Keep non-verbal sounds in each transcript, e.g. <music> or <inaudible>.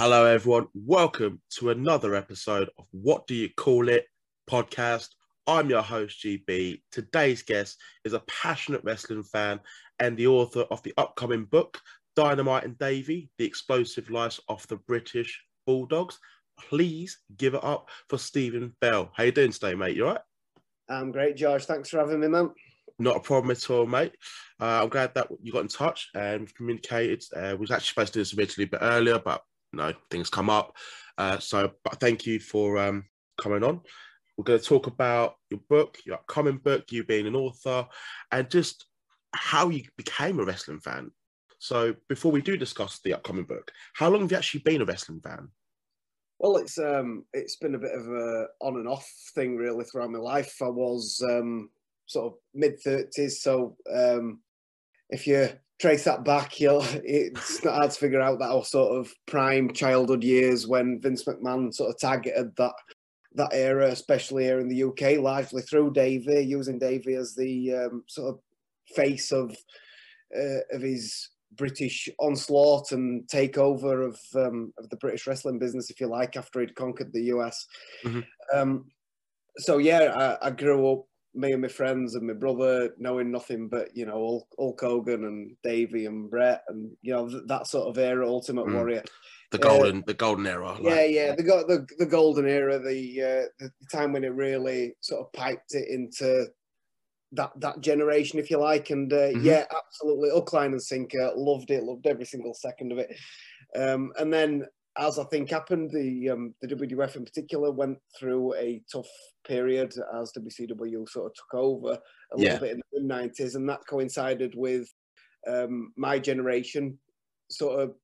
Hello, everyone. Welcome to another episode of What Do You Call It podcast. I'm your host, GB. Today's guest is a passionate wrestling fan and the author of the upcoming book, Dynamite and Davey The Explosive Lives of the British Bulldogs. Please give it up for Stephen Bell. How you doing today, mate? You all right? I'm great, George. Thanks for having me, man. Not a problem at all, mate. Uh, I'm glad that you got in touch and communicated. Uh, we was actually supposed to do this originally a bit earlier, but know things come up. Uh, so, but thank you for um, coming on. We're going to talk about your book, your upcoming book, you being an author, and just how you became a wrestling fan. So, before we do discuss the upcoming book, how long have you actually been a wrestling fan? Well, it's um, it's been a bit of a on and off thing really throughout my life. I was um, sort of mid thirties, so um, if you trace that back, you'll it's not hard to figure out that our sort of prime childhood years when Vince McMahon sort of targeted that that era, especially here in the UK, largely through Davey, using Davey as the um, sort of face of uh, of his British onslaught and takeover of um, of the British wrestling business, if you like, after he'd conquered the US. Mm-hmm. Um, so yeah, I, I, grew up me and my friends and my brother knowing nothing but you know Hulk Hogan and Davey and Bret and you know that sort of era, Ultimate mm. Warrior. The golden, uh, the golden era. Like. Yeah, yeah, the, the the golden era, the uh, the time when it really sort of piped it into that that generation, if you like. And uh, mm-hmm. yeah, absolutely, hook, line, and sinker. Loved it. Loved every single second of it. Um, and then as I think happened, the um, the WWF in particular went through a tough period as WCW sort of took over a little yeah. bit in the nineties, and that coincided with um, my generation sort of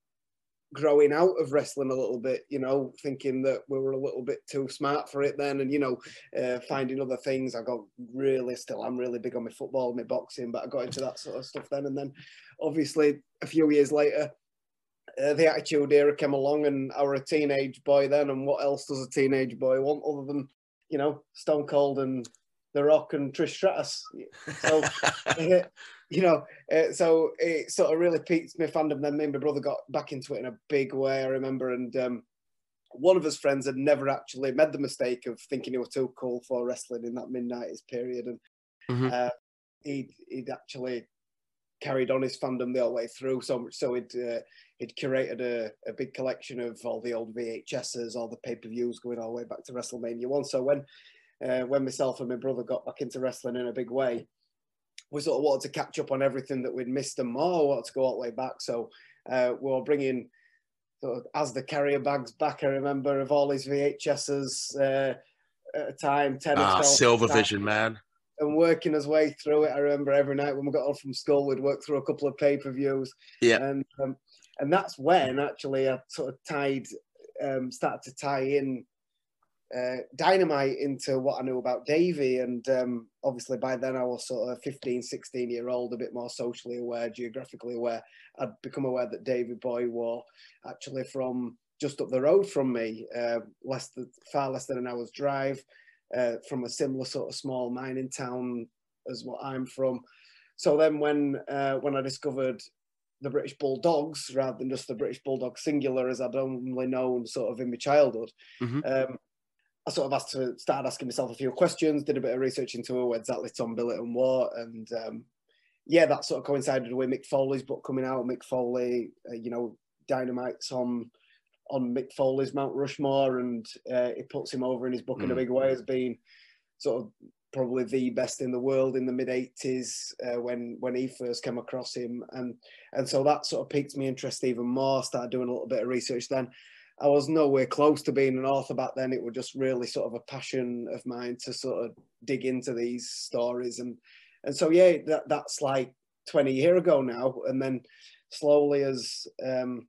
growing out of wrestling a little bit, you know, thinking that we were a little bit too smart for it then, and you know, uh, finding other things. I got really still, I'm really big on my football, my boxing, but I got into that sort of stuff then, and then obviously a few years later uh, the Attitude Era came along, and I was a teenage boy then. And what else does a teenage boy want other than, you know, Stone Cold and The Rock and Trish Stratus? So, <laughs> uh, you know, uh, so it sort of really piqued my fandom. Then me and my brother got back into it in a big way. I remember, and um, one of his friends had never actually made the mistake of thinking he was too cool for wrestling in that mid nineties period, and mm-hmm. uh, he'd he'd actually carried on his fandom the whole way through. So so he'd uh, he'd curated a, a big collection of all the old VHSs, all the pay per views going all the way back to WrestleMania one. So when uh, when myself and my brother got back into wrestling in a big way, we sort of wanted to catch up on everything that we'd missed and more. We wanted to go all the way back. So uh, we were bringing sort of, as the carrier bags back. I remember of all his VHSs uh, at a time. 10 ah, Silver Vision, man and working his way through it. I remember every night when we got home from school, we'd work through a couple of pay per views. Yeah. And um, and that's when actually I sort of tied, um, started to tie in uh, Dynamite into what I knew about Davey. And um, obviously by then I was sort of 15, 16 year old, a bit more socially aware, geographically aware. I'd become aware that Davey Boy was actually from just up the road from me, uh, less than, far less than an hour's drive uh, from a similar sort of small mining town as what I'm from. So then when uh, when I discovered the British Bulldogs rather than just the British Bulldog singular as I'd only known sort of in my childhood, mm-hmm. um, I sort of asked to start asking myself a few questions, did a bit of research into exactly Tom Billington and what, and um, yeah, that sort of coincided with Mick Foley's book coming out. Mick Foley, uh, you know, Dynamite's on on Mick Foley's Mount Rushmore, and uh, he puts him over in his book mm. in a mm. big way as being sort of probably the best in the world in the mid 80s uh, when when he first came across him. And and so that sort of piqued me interest even more. Started doing a little bit of research then. I was nowhere close to being an author back then. It was just really sort of a passion of mine to sort of dig into these stories. And and so yeah that, that's like 20 year ago now. And then slowly as um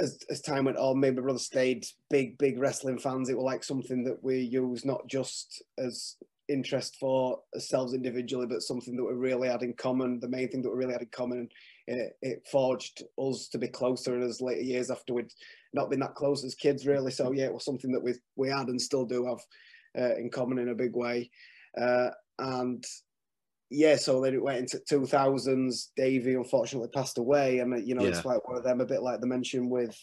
as, as time went on, me and my brother stayed big, big wrestling fans. It was like something that we use not just as interest for ourselves individually, but something that we really had in common. The main thing that we really had in common, it, it forged us to be closer in as later years after we'd not been that close as kids, really. So yeah, it was something that we we had and still do have uh, in common in a big way. Uh, and yeah, so then it went into 2000s. Davey unfortunately passed away, and uh, you know yeah. it's like one of them, a bit like the mention with,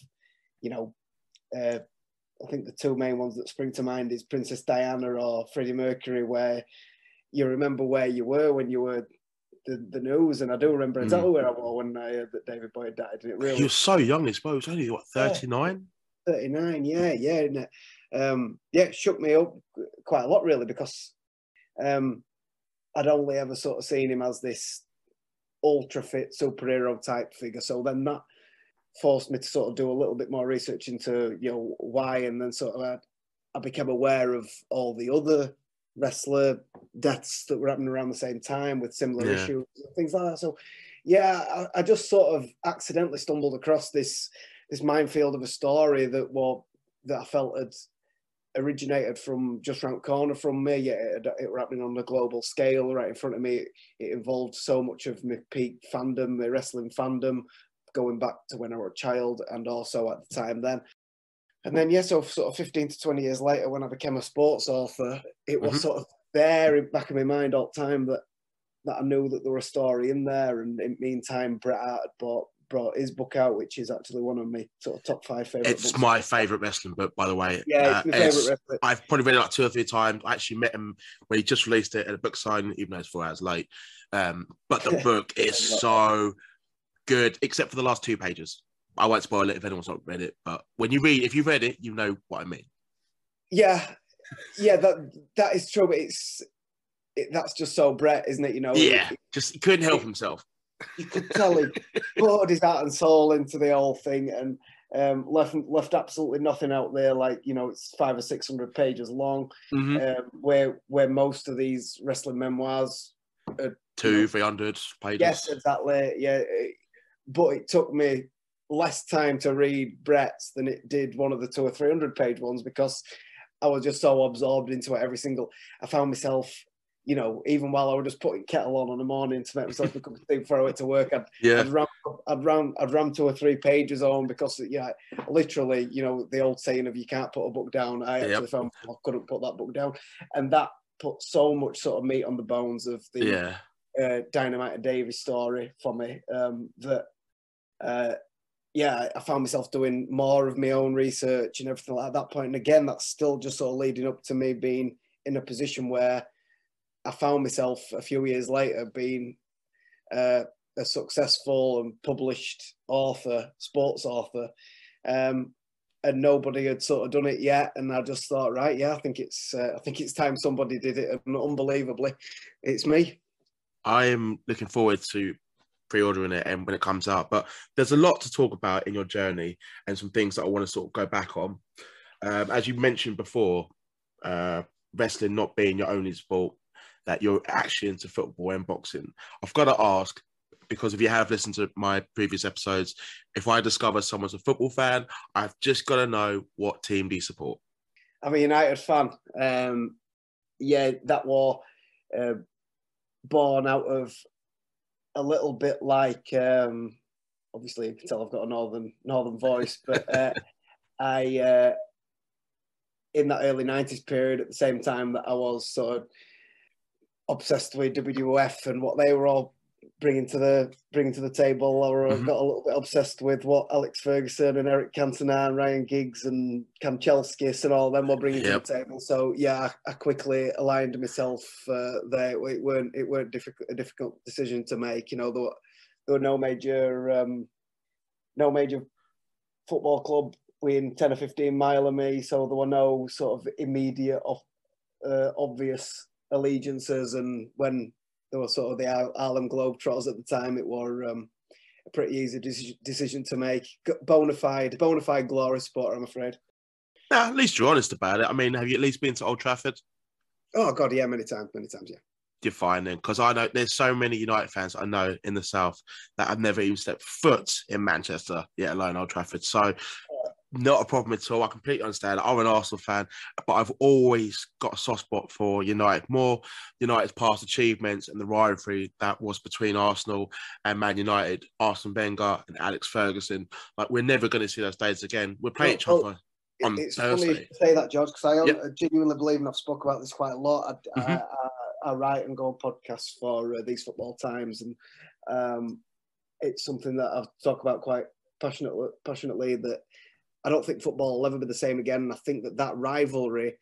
you know, uh, I think the two main ones that spring to mind is Princess Diana or Freddie Mercury, where you remember where you were when you were the, the news, and I do remember exactly mm. where I was when I heard that Davey Boy died. And it really was so young as well. Was only what thirty nine. Thirty nine, yeah, yeah, um, yeah. It shook me up quite a lot really because um, I'd only ever sort of seen him as this ultra fit superhero type figure. So then that forced me to sort of do a little bit more research into you know why, and then sort of I, I became aware of all the other wrestler deaths that were happening around the same time with similar yeah. issues and things like that. So yeah, I, I, just sort of accidentally stumbled across this this minefield of a story that well that I felt had originated from just around corner from me. Yeah, it, it were happening on a global scale right in front of me. It involved so much of my peak fandom, my wrestling fandom, going back to when I was a child and also at the time then. And then, yeah, so sort of 15 to 20 years later, when I became a sports author, it was mm-hmm. sort of there in back of my mind all the time that that I knew that there was a story in there. And in the meantime, Bret Hart had bought, brought his book out, which is actually one of my sort of top five favorite. It's books. my favorite wrestling book, by the way. Yeah, it's uh, favorite I've probably read it like two or three times. I actually met him when he just released it at a book sign, even though it's four hours late. Um, but the <laughs> book is so good, except for the last two pages. I won't spoil it if anyone's not read it, but when you read, if you read it, you know what I mean. Yeah, yeah, that that is true. But it's it, that's just so Bret, isn't it? You know. Yeah, it, just he couldn't help it, himself. You could tell he poured his heart and soul into the whole thing, and um, left left absolutely nothing out there. Like you know, it's five or six hundred pages long, mm-hmm. um, where where most of these wrestling memoirs are, two you know, three hundred pages. Yes, exactly. Yeah, but it took me less time to read Bret's than it did one of the two or three hundred page ones because I was just so absorbed into it every single. I found myself, you know, even while I was just putting kettle on in the morning to make myself a cup of tea before I went to work, I'd, <laughs> yeah. I'd ram, I'd ram, I'd ram two or three pages on because yeah, literally, you know, the old saying of you can't put a book down. I actually yep. found I couldn't put that book down, and that put so much sort of meat on the bones of the yeah. uh, Dynamite and Davey's story for me um, that. Uh, yeah, I found myself doing more of my own research and everything like that point. And again, that's still just sort of leading up to me being in a position where I found myself a few years later being uh, a successful and published author, sports author. Um, and nobody had sort of done it yet, and I just thought, right, yeah, I think it's, uh, I think it's time somebody did it, and unbelievably, it's me. I am looking forward to pre-ordering it and when it comes out. But there's a lot to talk about in your journey and some things that I want to sort of go back on. Um, as you mentioned before, uh, wrestling not being your only sport, that you're actually into football and boxing. I've got to ask because if you have listened to my previous episodes, if I discover someone's a football fan, I've just got to know what team do you support. I'm a United fan. Um, yeah, that war uh, born out of a little bit like um, obviously you can tell I've got a northern northern voice, <laughs> but uh, I uh, in that early '90s period, at the same time that I was sort of obsessed with WWF and what they were all bringing to the bringing to the table, or mm-hmm. got a little bit obsessed with what Alex Ferguson and Eric Cantona and Ryan Giggs and Kanchelskis and all them were bringing yep. to the table. So yeah, I, I quickly aligned myself uh, there. It weren't it weren't difficult a difficult decision to make. You know, there were, there were no major um, no major football club within ten or fifteen mile of me, so there were no sort of immediate, uh, obvious allegiances. And when there were sort of the Harlem Globetrotters at the time. It was um, a pretty easy de- decision to make. Bona fide, bona fide glory sport, I'm afraid. Yeah, at least you're honest about it. I mean, have you at least been to Old Trafford? Oh God, yeah, many times, many times, yeah. You're fine then, because I know there's so many United fans I know in the south that have never even stepped foot in Manchester, yet alone Old Trafford. So not a problem at all. I completely understand. I'm an Arsenal fan, but I've always got a soft spot for United. More United's past achievements and the rivalry that was between Arsenal and Man United, Arsene Wenger and Alex Ferguson. Like we're never going to see those days again. We're playing each other. on it's Thursday. funny to say that, George, because I yep. genuinely believe, and I've spoke about this quite a lot. I, mm-hmm. I, I, I write and go on podcasts for uh, these football times, and um, it's something that I've talked about quite passionately. Passionately, that I don't think football will ever be the same again. And I think that that rivalry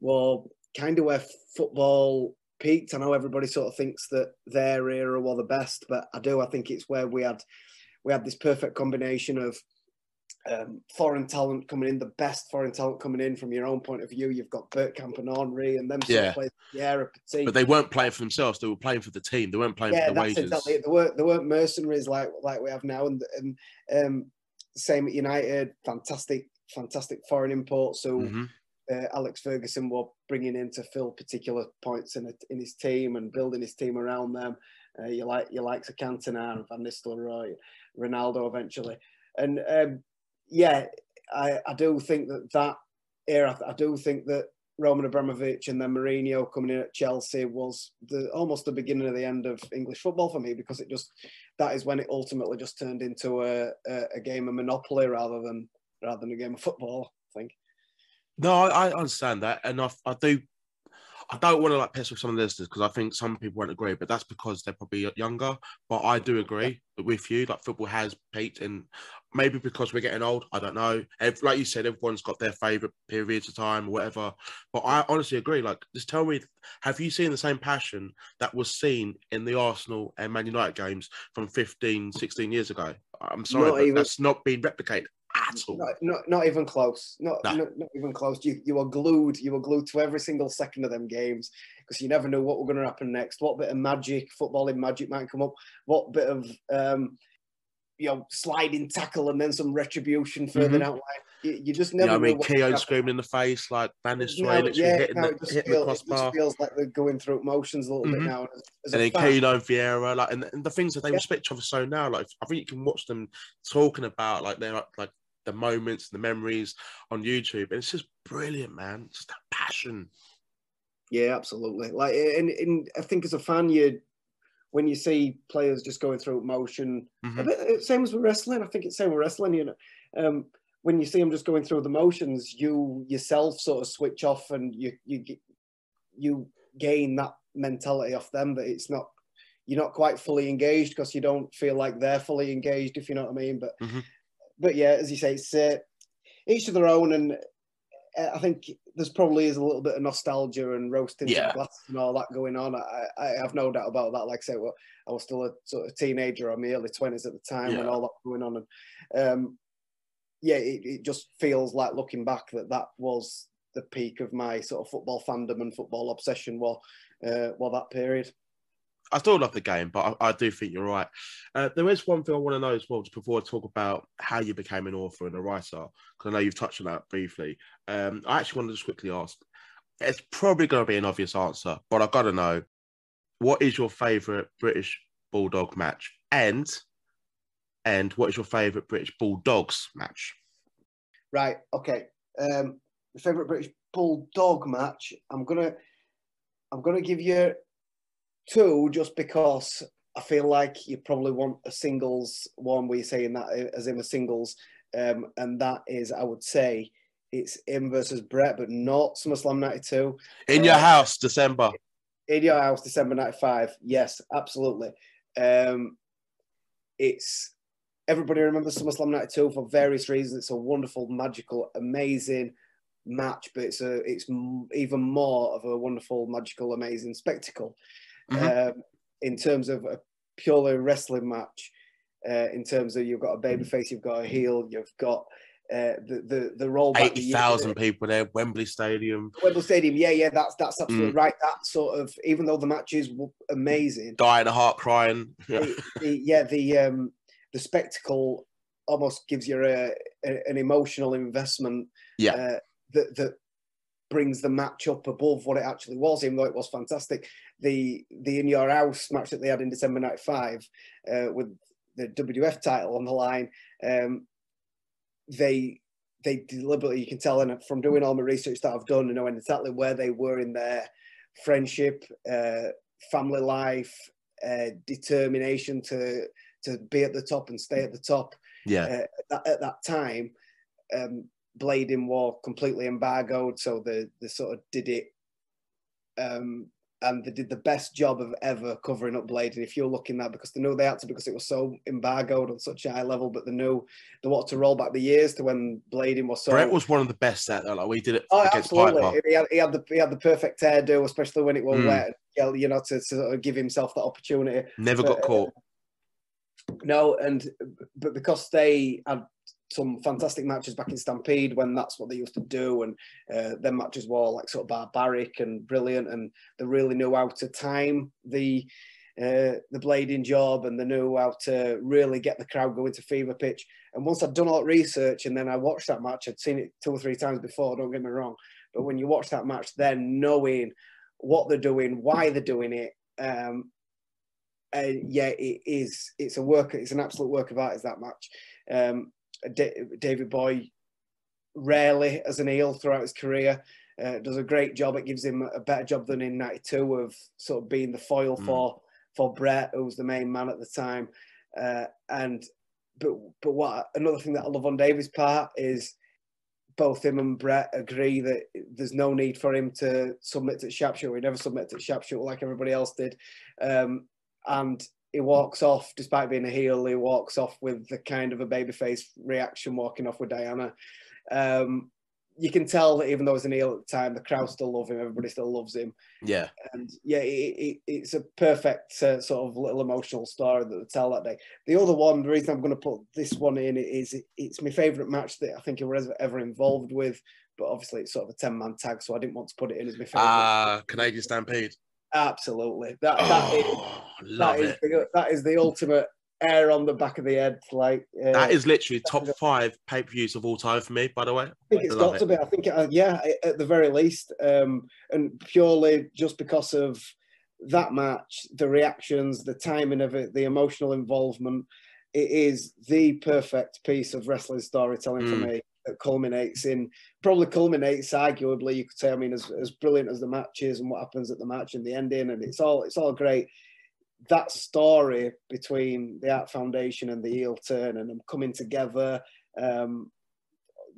will kind of where football peaked. I know everybody sort of thinks that their era were the best, but I do. I think it's where we had we had this perfect combination of um, foreign talent coming in, the best foreign talent coming in from your own point of view. You've got Bergkamp and Henry and them yeah. players, yeah, Petit. But they weren't playing for themselves; they were playing for the team. They weren't playing yeah, for the that's wages. Exactly. They weren't they weren't mercenaries like like we have now. And and um, same at United, fantastic fantastic foreign imports. So. Mhm. Uh, Alex Ferguson were bringing in to fill particular points in, a, in his team and building his team around them. Uh, you like you like Cantona and Van Nistelrooy, Ronaldo eventually, and um, yeah, I, I do think that that era. I do think that Roman Abramovich and then Mourinho coming in at Chelsea was the almost the beginning of the end of English football for me because it just that is when it ultimately just turned into a, a, a game of monopoly rather than rather than a game of football. I think. No, I, I understand that, and I, I do. I don't want to like piss with some of the listeners because I think some people won't agree, but that's because they're probably younger. But I do agree with you. Like football has peaked, and maybe because we're getting old, I don't know. Like you said, everyone's got their favorite periods of time or whatever. But I honestly agree. Like, just tell me, have you seen the same passion that was seen in the Arsenal and Man United games from 15, 16 years ago? I'm sorry, Not even- that's not been replicated at all. Not, not, not even close. Not, No. not not even close. You you were glued. You were glued to every single second of them games because you never knew what were going to happen next. What bit of magic, footballing magic might come up. What bit of um, you know sliding tackle and then some retribution further Mhm. down line. You, you just You never. know, I mean, knew what was gonna Keown happen. screaming in the face, like Van Nistelrooy Now, literally yeah, hitting, now the, it hitting the it crossbar. just feels like they're going through motions a little Mhm. bit now. As and a then fan, and Vieira, like, and, and the things that they Yeah. respect each other so now, like, I think you can watch them talking about like their like the moments, the memories on YouTube, and it's just brilliant, man. Just that passion. Yeah, absolutely. Like, and, and I think as a fan, you when you see players just going through motion, a Mhm. bit, uh, same as with wrestling. I think it's same with wrestling. You know, um, when you see them just going through the motions, you yourself sort of switch off, and you you get- you gain that mentality off them that it's not you're not quite fully engaged because you don't feel like they're fully engaged, if you know what I mean. But Mhm. But yeah, as you say, it's uh, each to their own, and uh, I think there's probably is a little bit of nostalgia and roasting Yeah. glasses and all that going on. I, I have no doubt about that. Like I say, well, I was still a sort of teenager, I'm early twenties at the time when Yeah. all that was going on, and um, yeah, it, it just feels like looking back that that was the peak of my sort of football fandom and football obsession. Well, uh, well, that period. I still love the game, but I, I do think you're right. Uh, there is one thing I want to know as well, just before I talk about how you became an author and a writer, because I know you've touched on that briefly. Um, I actually want to just quickly ask. It's probably going to be an obvious answer, but I've got to know what is your favourite British Bulldog match, and and what is your favourite British Bulldogs match? Right. Okay. Um, favorite British bulldog match. I'm gonna, I'm gonna give you two just because I feel like you probably want a singles one where you're saying that as in a singles, um, and that is I would say it's him versus Bret, but not SummerSlam '92 In your Uh, house, December. in your house, December '95. Yes, absolutely. Um, it's everybody remembers SummerSlam '92 for various reasons. It's a wonderful, magical, amazing match, but it's a it's m- even more of a wonderful, magical, amazing spectacle. Mhm. Um, in terms of a purely wrestling match, uh, in terms of you've got a babyface, you've got a heel, you've got uh, the the the roll Eighty thousand people there, Wembley Stadium. Wembley Stadium, yeah, yeah, that's that's absolutely Mm. right. That sort of, even though the match is amazing, Diana Hart, crying. <laughs> the, the, yeah, the um, the spectacle almost gives you a, a- an emotional investment. Yeah. Uh, that that brings the match up above what it actually was, even though it was fantastic. The the in your house match that they had in December '95 uh, with the WF title on the line, um, they they deliberately you can tell and from doing all my research that I've done and knowing exactly where they were in their friendship, uh, family life, uh, determination to to be at the top and stay at the top. yeah. Uh, at, that, at that time, um, Blading war completely embargoed, so they they sort of did it um, and they did the best job of ever covering up Blade. And if you're looking that, because they knew they had to, because it was so embargoed on such a high level, but they knew they wanted to roll back the years to when blading was so. Bret was one of the best at that. Like we did it Oh, against absolutely. He had, he had the he had the perfect hairdo, especially when it was Mm. wet. You know, to, to sort of give himself that opportunity. Never got But, uh, caught. No, and but because they had some fantastic matches back in Stampede when that's what they used to do, and uh, their matches were like sort of barbaric and brilliant, and they really knew how to time the uh, the blading job, and they knew how to really get the crowd going to fever pitch. And once I'd done all that research, and then I watched that match, I'd seen it two or three times before. Don't get me wrong, but when you watch that match, then knowing what they're doing, why they're doing it. Um, and yeah, it is. It's a work. It's an absolute work of art. Is that match? Um, Davey Boy rarely as an heel throughout his career uh, does a great job. It gives him a better job than in '92 of sort of being the foil Mm. for for Bret, who was the main man at the time. Uh, and but but what another thing that I love on Davey's part is both him and Bret agree that there's no need for him to submit to Sharpshooter. He never submitted to Sharpshooter like everybody else did. Um, and he walks off, despite being a heel, he walks off with the kind of a babyface reaction, walking off with Diana. Um, you can tell that even though he's an heel at the time, the crowd still love him. Everybody still loves him Yeah. and yeah, it, it, it's a perfect uh, sort of little emotional story that they tell that day. The other one, the reason I'm going to put this one in is it, it's my favourite match that I think I was ever involved with, but obviously it's sort of a 10 man tag, so I didn't want to put it in as my favourite. Ah, Canadian Stampede. Absolutely. That, that, is, Oh, that, love is it. the, that is the ultimate air on the back of the head. Like uh, That is literally top five pay per views of all time for me, by the way. I think it's love got it. to be. I think, uh, yeah, at the very least, um, and purely just because of that match, the reactions, the timing of it, the emotional involvement, it is the perfect piece of wrestling storytelling for Mm. me that culminates in probably culminates arguably you could say I mean as, as brilliant as the match is and what happens at the match and the ending and it's all it's all great that story between the Hart Foundation and the heel turn and them coming together um,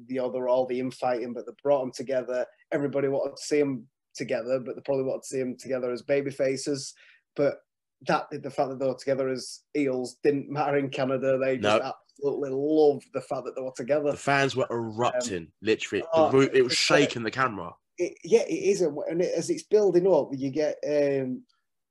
the other all the infighting, but they brought them together. Everybody wanted to see them together, but they probably wanted to see them together as baby faces. But that the fact that they were together as heels didn't matter in Canada. They just No. Absolutely loved the fact that they were together. The fans were erupting, literally. oh, the it was shaking the camera. It, yeah, it is, and as it's building up, you get um,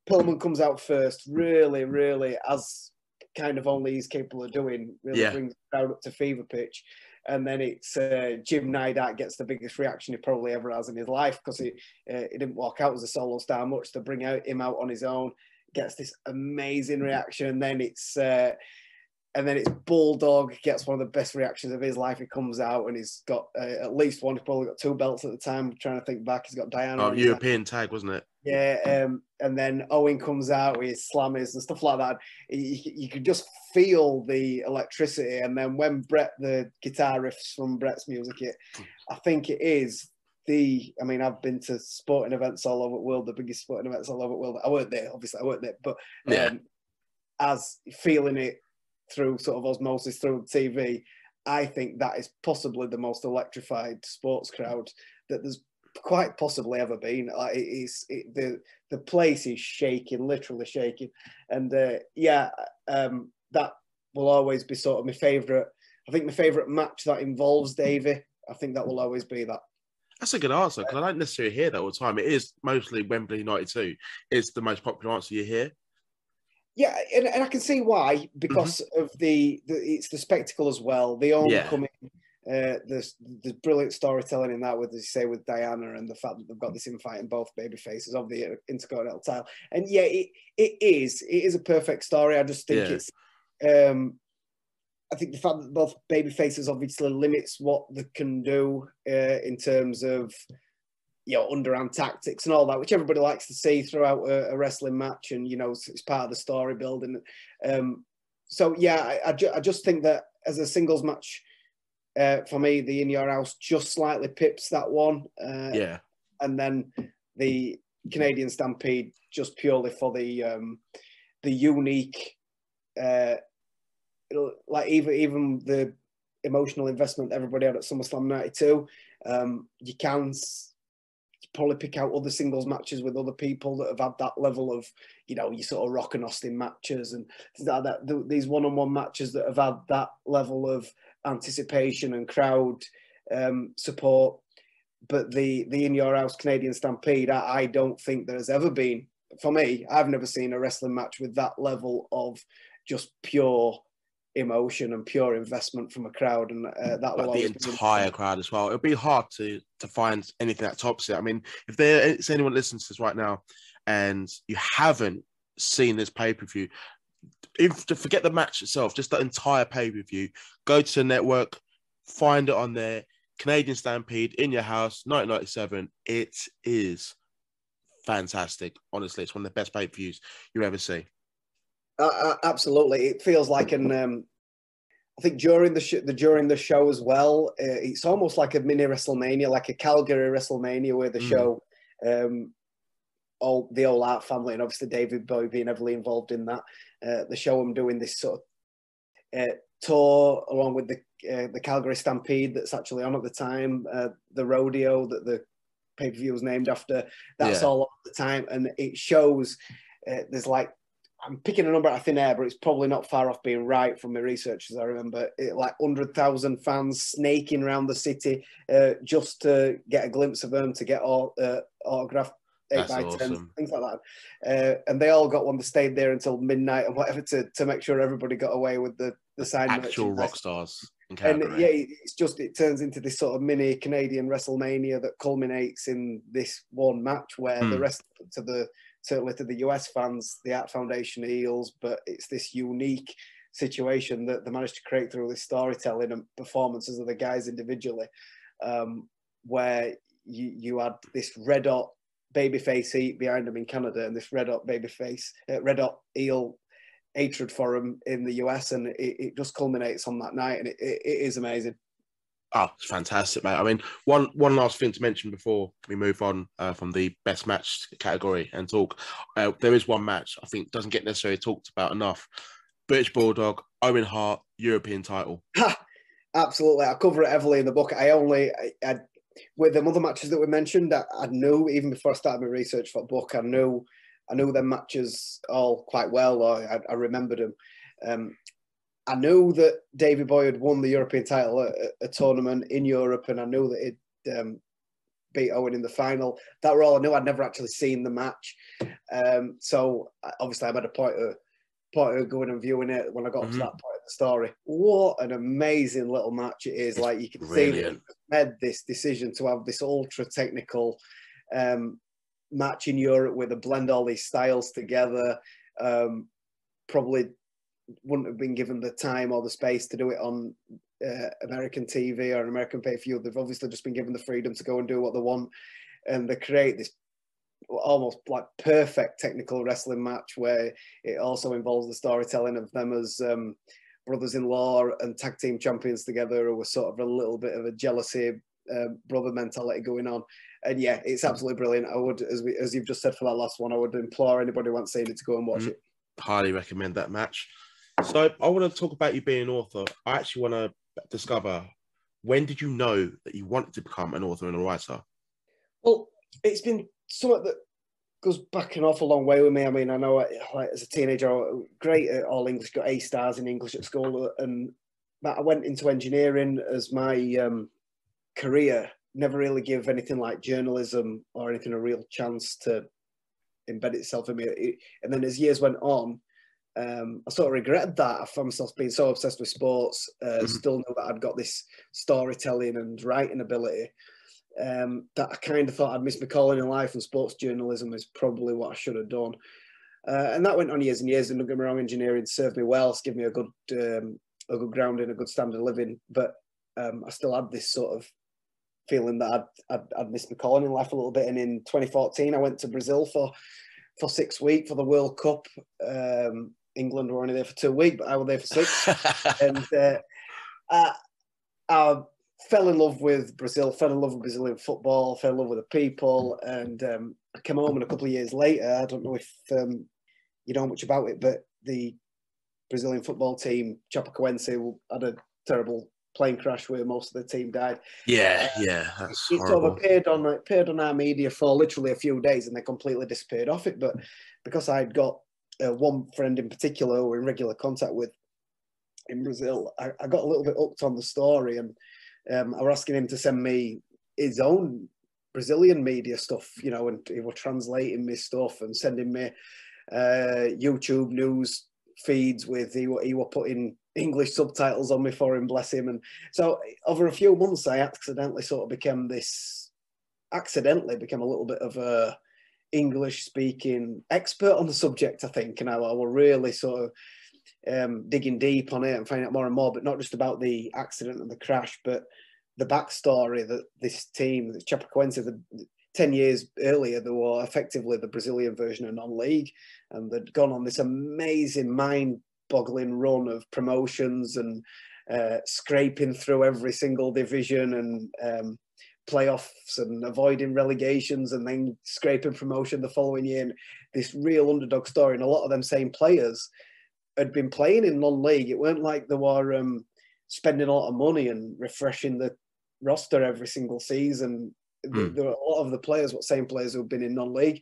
Pillman comes out first, really, really as kind of only he's capable of doing. Really Yeah. brings the crowd up to fever pitch. And then it's uh, Jim Neidhart gets the biggest reaction he probably ever has in his life because he uh, he didn't walk out as a solo star much to bring out him out on his own. Gets this amazing reaction, and then it's uh, and then it's Bulldog gets one of the best reactions of his life. He comes out and he's got uh, at least one. He's probably got two belts at the time. I'm trying to think back, he's got Diana. Oh, European tag, wasn't it? yeah, um, and then Owen comes out with his slammers and stuff like that. You, you could just feel the electricity. And then when Bret, the guitar riffs from Bret's music, it, I think it is the. I mean, I've been to sporting events all over the world, the biggest sporting events all over the world. I weren't there, obviously, I weren't there, but um, Yeah. as feeling it through sort of osmosis through TV, I think that is possibly the most electrified sports crowd that there's quite possibly ever been. Like it is it, the the place is shaking, literally shaking, and uh, yeah, um, that will always be sort of my favourite. I think my favourite match that involves Davey. I think that will always be that. That's a good answer because I don't necessarily hear that all the time. It is mostly Wembley United 2. It's the most popular answer you hear. Yeah, and, and I can see why because of the, the it's the spectacle as well. The homecoming, uh, there's there's brilliant storytelling in that with as you say with Diana and the fact that they've got this infight in both baby faces of the Intercontinental title. And yeah, it, it is it is a perfect story. I just think Yeah. it's um I think the fact that both baby faces obviously limits what they can do uh, in terms of you know underhand tactics and all that, which everybody likes to see throughout a, a wrestling match, and you know it's, it's part of the story building. Um, so yeah, I, I, ju- I just think that as a singles match uh, for me, the In Your House just slightly pips that one, uh, Yeah. and then the Canadian Stampede just purely for the um, the unique, uh, like even even the emotional investment everybody had at SummerSlam '92. Um, you can probably pick out other singles matches with other people that have had that level of, you know, you sort of Rock and Austin matches and like that, these one-on-one matches that have had that level of anticipation and crowd um, support. But the the in your house Canadian Stampede, I, I don't think there has ever been for me. I've never seen a wrestling match with that level of just pure emotion and pure investment from a crowd, and uh, that will be the entire crowd as well. It'll be hard to to find anything that tops it. I mean, if there's anyone listening to this right now, and you haven't seen this pay per view, if to forget the match itself, just the entire pay per view, go to the network, find it on there. Canadian Stampede in your house, 1997. It is fantastic. Honestly, it's one of the best pay per views you ever see. Uh, absolutely, it feels like an. Um, I think during the, sh- the during the show as well, uh, it's almost like a mini WrestleMania, like a Calgary WrestleMania, where the mm. show, um, all the old Hart family, and obviously Davey Boy being heavily involved in that. Uh, the show I'm doing this sort of uh, tour along with the uh, the Calgary Stampede that's actually on at the time, uh, the rodeo that the pay per view was named after. That's yeah. all at the time, and it shows. Uh, there's like I'm picking a number out of thin air, but it's probably not far off being right from my research, as I remember. It, like 100,000 fans snaking around the city uh, just to get a glimpse of them, to get all, uh, autographed eight That's by awesome. things like that. Uh, and they all got one that stayed there until midnight and whatever to, to make sure everybody got away with the, the sign. Actual rock stars. And yeah, it's just, it turns into this sort of mini Canadian WrestleMania that culminates in this one match where the hmm. rest to the certainly to the US fans, the Hart Foundation Heels, but it's this unique situation that they managed to create through all this storytelling and performances of the guys individually, um, where you, you had this red hot babyface heat behind them in Canada and this red hot babyface, uh, red hot heel hatred for them in the US, and it, it just culminates on that night, and it, it, it is amazing. Oh, it's fantastic, mate. I mean, one one last thing to mention before we move on uh, from the best match category and talk. Uh, there is one match I think doesn't get necessarily talked about enough. British Bulldog, Owen Hart, European title. <laughs> Absolutely, I cover it heavily in the book. I only, I, I, with the other matches that we mentioned, I, I, knew even before I started my research for the book, I knew, I knew them matches all quite well, or I, I remembered them. Um, I knew that Davey Boy had won the European title at a, tournament in Europe, and I knew that he'd um, beat Owen in the final. That were all I knew. I'd never actually seen the match, um, so obviously I made a point of point of going and viewing it when I got mm-hmm. to that point of the story. What an amazing little match it is! Like you can brilliant. see made this decision to have this ultra technical um, match in Europe where they blend all these styles together. Um, probably wouldn't have been given the time or the space to do it on uh, American TV or American pay per view. They've obviously just been given the freedom to go and do what they want, and they create this almost like perfect technical wrestling match where it also involves the storytelling of them as um, brothers-in-law and tag team champions together, who were sort of a little bit of a jealousy uh, brother mentality going on. And yeah, it's absolutely brilliant. I would, as we as you've just said for that last one, I would implore anybody who wants seen it to go and watch mm-hmm. it. Highly recommend that match. So I want to talk about you being an author. I actually want to discover when did you know that you wanted to become an author and a writer? Well, it's been something that goes back an awful long way with me. I mean, I know like, as a teenager, great at all English, got A stars in English at school, and but I went into engineering as my um, career. Never really give anything like journalism or anything a real chance to embed itself in me. And then as years went on, um, I sort of regretted that. I found myself being so obsessed with sports. Uh, mm-hmm. Still knew that I'd got this storytelling and writing ability. Um, that I kind of thought I'd missed my calling in life, and sports journalism is probably what I should have done. Uh, and that went on years and years. And don't get me wrong, engineering served me well, it's given me a good, um, a good grounding, a good standard of living. But um, I still had this sort of feeling that I'd, I'd, I'd missed my calling in life a little bit. And in 2014, I went to Brazil for for six weeks for the World Cup. Um, England were only there for two weeks, but I was there for six. <laughs> and uh, I, I, fell in love with Brazil, fell in love with Brazilian football, fell in love with the people. And um, I came home, and a couple of years later, I don't know if um, you know much about it, but the Brazilian football team, Chapecoense, had a terrible plane crash where most of the team died. Yeah, uh, yeah, that's it sort of appeared on appeared on our media for literally a few days, and they completely disappeared off it. But because I'd got uh, one friend in particular who we're in regular contact with in Brazil, I, I, got a little bit hooked on the story, and um, I was asking him to send me his own Brazilian media stuff, you know, and he was translating me stuff and sending me uh, YouTube news feeds with he, he were putting English subtitles on me for him, bless him. And so over a few months, I accidentally sort of became this, accidentally became a little bit of a English speaking expert on the subject, I think. And I, I was really sort of um, digging deep on it and finding out more and more, but not just about the accident and the crash, but the backstory that this team, the Chapecoense, the, 10 years earlier, they were effectively the Brazilian version of non league, and they'd gone on this amazing, mind boggling run of promotions and uh, scraping through every single division and um, playoffs and avoiding relegations and then scraping promotion the following year. And this real underdog story, and a lot of them same players had been playing in non league. It weren't like they were um, spending a lot of money and refreshing the roster every single season. Mm. There were a lot of the players, what same players who've been in non-league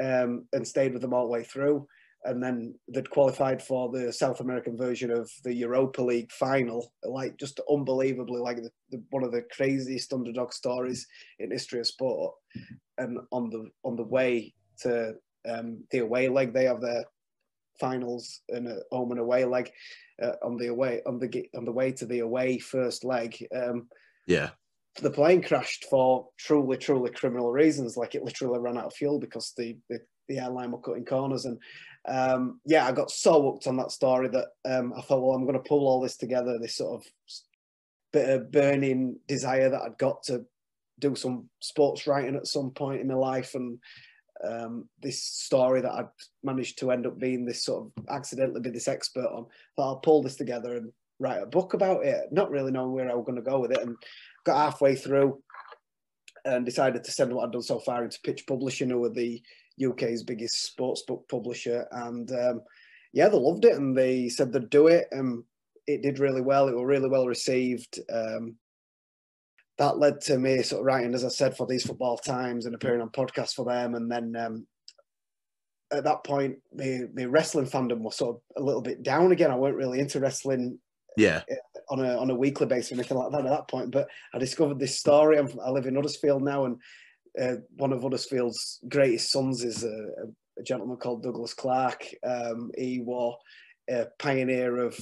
um, and stayed with them all the way through. And then they'd qualified for the South American version of the Europa League final, like just unbelievably, like the, the, one of the craziest underdog stories in history of sport. And on the on the way to um, the away leg, they have their finals and a home and away leg uh, on the away on the on the way to the away first leg. Um, yeah. The plane crashed for truly, truly criminal reasons. Like it literally ran out of fuel because the, the, the airline were cutting corners. And um, yeah, I got so hooked on that story that um, I thought, well, I'm going to pull all this together, this sort of bit of burning desire that I'd got to do some sports writing at some point in my life. And um, this story that I'd managed to end up being this sort of accidentally be this expert on, that I'll pull this together and write a book about it, not really knowing where I was going to go with it, and got halfway through and decided to send what I'd done so far into Pitch Publishing, who are the UK's biggest sports book publisher, and um, yeah, they loved it and they said they'd do it, and it did really well. It was really well received. Um, that led to me sort of writing, as I said, for these football times and appearing on podcasts for them, and then um, at that point, the wrestling fandom was sort of a little bit down again. I weren't really into wrestling yeah on a on a weekly basis or anything like that at that point. But I discovered this story. I'm, i live in Huddersfield now, and uh, one of Huddersfield's greatest sons is a, a gentleman called Douglas Clark. Um, he was a pioneer of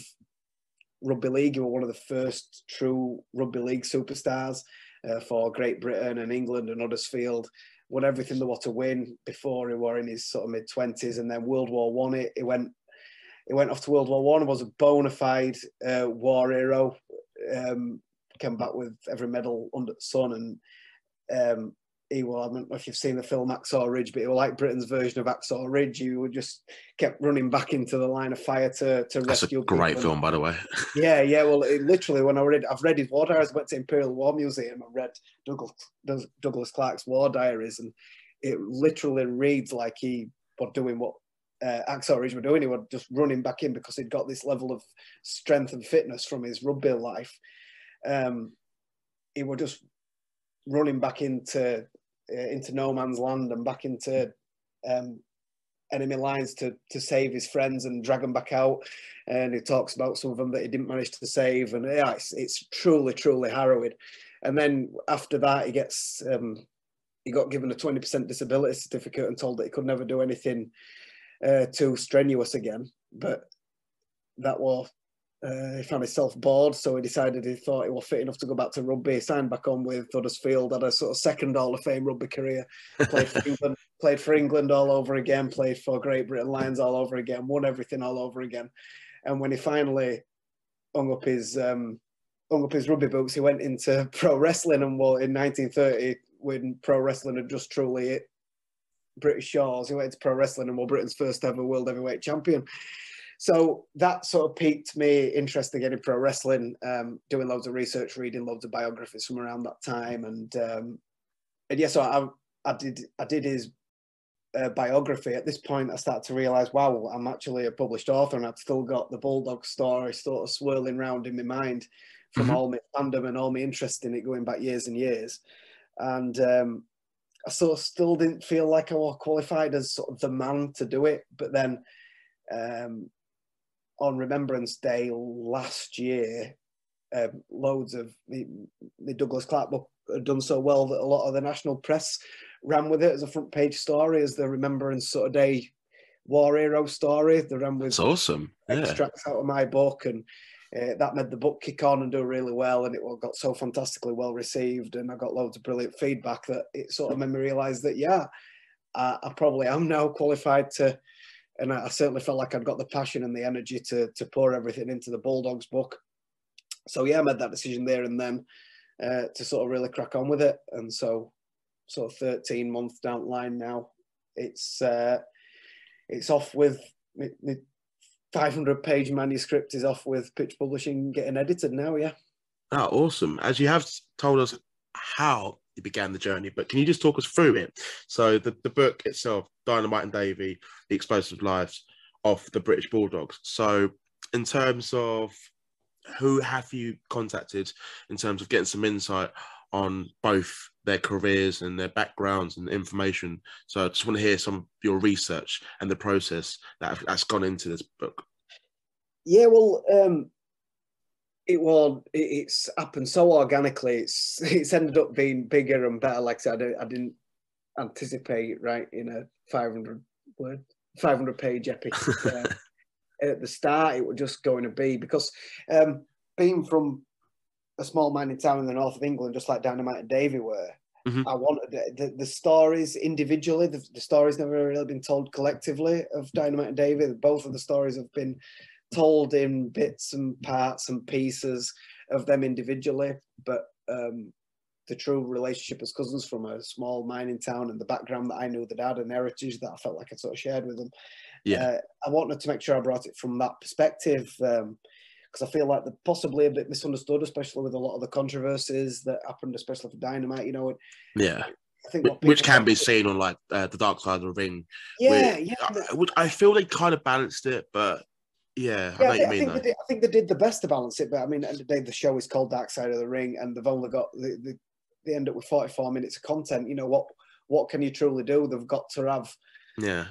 rugby league. He was one of the first true rugby league superstars uh, for Great Britain and England and Huddersfield. Won everything there was to win before he were in his sort of mid twenties, and then World War One. It went he went off to World War One. Was a bona fide uh, war hero. Um, came back with every medal under the sun, and um, he was. I don't know if you've seen the film Hacksaw Ridge, but he was like Britain's version of Hacksaw Ridge. He would just kept running back into the line of fire to to That's rescue. a great people. film, by the way. <laughs> yeah, yeah. Well, it, literally, when I read, I've read his war diaries. I went to Imperial War Museum and read Douglas Douglas Clark's war diaries, and it literally reads like he was doing what uh, doing. He was just running back in because he'd got this level of strength and fitness from his rugby life. Um, he was just running back into uh, into no man's land and back into um, enemy lines to to save his friends and drag them back out. And he talks about some of them that he didn't manage to save, and yeah, it's, it's truly truly harrowing. And then after that, he gets um, he got given a twenty percent disability certificate and told that he could never do anything uh, too strenuous again. But that was uh, he found himself bored, so he decided he thought he was fit enough to go back to rugby. He signed back on with Huddersfield, had a sort of second Hall of Fame rugby career. Played for <laughs> England, played for England all over again. Played for Great Britain Lions all over again. Won everything all over again. And when he finally hung up his um, hung up his rugby boots, he went into <laughs> pro wrestling. And well, in 1930, when pro wrestling had just truly British shores. He went into pro wrestling and was Britain's first ever world heavyweight champion. So that sort of piqued me interest again in pro wrestling. Um, doing loads of research, reading loads of biographies from around that time, and um, and yeah, so I, I did I did his uh, biography. At this point, I started to realise, wow, I'm actually a published author, and I've still got the Bulldog story sort of swirling around in my mind from Mhm. all my fandom and all my interest in it going back years and years. And um, I sort of still didn't feel like I was qualified as sort of the man to do it. But then um, on Remembrance Day last year, um, loads of the, the Douglas Clark book had done so well that a lot of the national press ran with it as a front page story as the Remembrance sort of Day war hero story. They ran with It's awesome. Yeah. extracts out of my book and uh, that made the book kick on and do really well and it got so fantastically well received and I got loads of brilliant feedback that it sort of made me realise that yeah I, I probably am now qualified to and I, I certainly felt like I'd got the passion and the energy to to pour everything into the Bulldogs book. So yeah I made that decision there and then uh, to sort of really crack on with it. And so sort of 13 months down the line now it's uh, it's off with 500 page manuscript is off with pitch publishing getting edited now yeah Oh, awesome. As you have told us how you began the journey, but can you just talk us through it? So the, the book itself, Dynamite and Davey, The Explosive Lives of the British Bulldogs. So in terms of who have you contacted in terms of getting some insight on both their careers and their backgrounds and information. So I just want to hear some of your research and the process that that's gone into this book. yeah well um it was it, it's happened so organically it's <laughs> it's ended up being bigger and better like i said i, didn't- I didn't anticipate right in a 500 word 500 page epic uh, <laughs> at the start it was just going to be because um being from a small mining town in the north of england just like dynamite and davey were Mhm. i wanted the, the, the stories individually the, the stories never really been told collectively of dynamite and Davey. both of the stories have been told in bits and parts and pieces of them individually but um the true relationship as cousins from a small mining town and the background that I knew the dad and heritage that I felt like I sort of shared with them. Yeah. Uh, I wanted to make sure I brought it from that perspective because I feel like they're possibly a bit misunderstood, especially with a lot of the controversies that happened, especially for Dynamite. You know, Yeah. I think what Which can be seen on like uh, the Dark Side of the Ring Yeah, yeah. I, I feel they kind of balanced it, but yeah, I Yeah, I, what think, you I, think they did, I think they did the best to balance it, but I mean, at the end of the day, the show is called Dark Side of the Ring, and they've only got the, the they end up with forty four minutes of content. You know what? What can you truly do? They've got to have Yeah,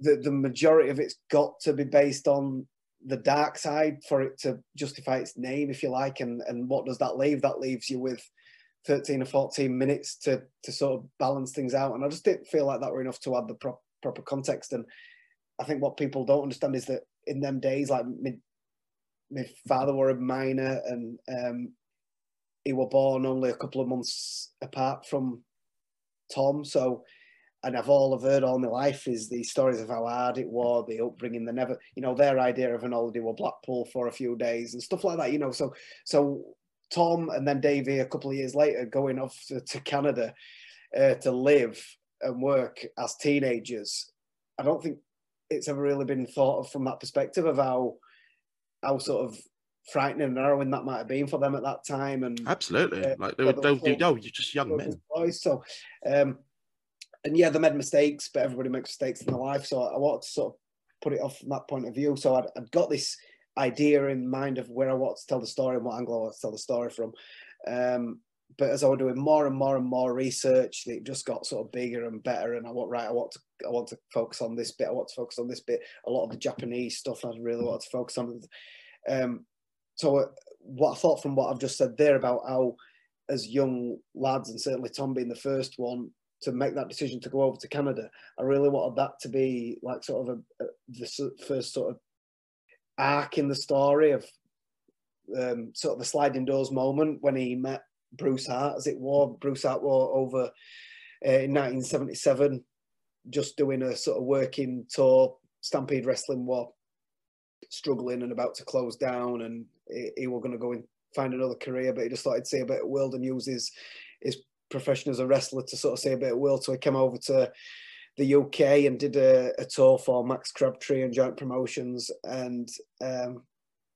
the the majority of it's got to be based on the dark side for it to justify its name, if you like. And and what does that leave? That leaves you with thirteen or fourteen minutes to to sort of balance things out. And I just didn't feel like that were enough to add the pro- proper context. And I think what people don't understand is that in them days, like my, my father were a miner, and um, he were born only a couple of months apart from Tom. So and I've all I've heard all my life is the stories of how hard it was, the upbringing, the never, you know, their idea of an holiday were Blackpool for a few days and stuff like that, you know. So, so Tom and then Davey a couple of years later going off to, to Canada uh, to live and work as teenagers. I don't think it's ever really been thought of from that perspective of how how sort of frightening and narrowing that might have been for them at that time. And absolutely. Uh, like they were, they also- you're just young men. boys. So, um, and yeah, they made mistakes, but everybody makes mistakes in their life. So I wanted to sort of put it off from that point of view. So I'd, I'd got this idea in mind of where I want to tell the story and what angle I want to tell the story from. Um, but as I was doing more and more and more research, it just got sort of bigger and better. And I want right, I want to I want to focus on this bit. I want to focus on this bit. A lot of the Japanese stuff I really wanted to focus on. Um, so what I thought from what I've just said there about how, as young lads, and certainly Tom being the first one to make that decision to go over to Canada, I really wanted that to be like sort of a, a the first sort of arc in the story of um, sort of the sliding doors moment when he met Bruce Hart, as it were. Bruce Hart were over uh, in 1977, just doing a sort of working tour. Stampede Wrestling were struggling and about to close down, and he, he were going to go and find another career, but he just thought he'd see a bit of world and use his, his profession as a wrestler to sort of see a bit of world. So he came over to the UK and did a, a tour for Max Crabtree and Joint Promotions, and um,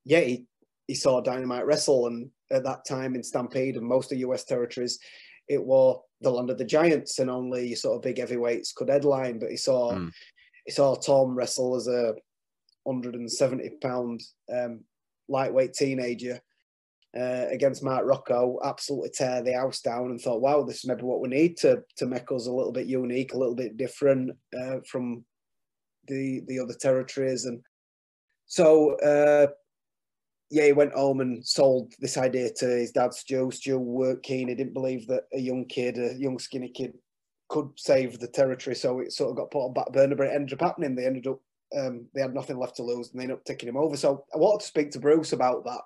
yeah, he he saw Dynamite wrestle, and at that time in Stampede and most of US territories, it was the land of the giants, and only sort of big heavyweights could headline. But he saw Mm. he saw Tom wrestle as a 170 pound um, lightweight teenager, uh, against Mark Rocco, absolutely tear the house down, and thought, wow, this is maybe what we need to to make us a little bit unique, a little bit different uh, from the the other territories, and so. Uh, yeah, he went home and sold this idea to his dad, Stu. Stu worked keen. He didn't believe that a young kid, a young skinny kid, could save the territory. So it sort of got put on back burner, but it ended up happening. They ended up, um, they had nothing left to lose and they ended up taking him over. So I wanted to speak to Bruce about that.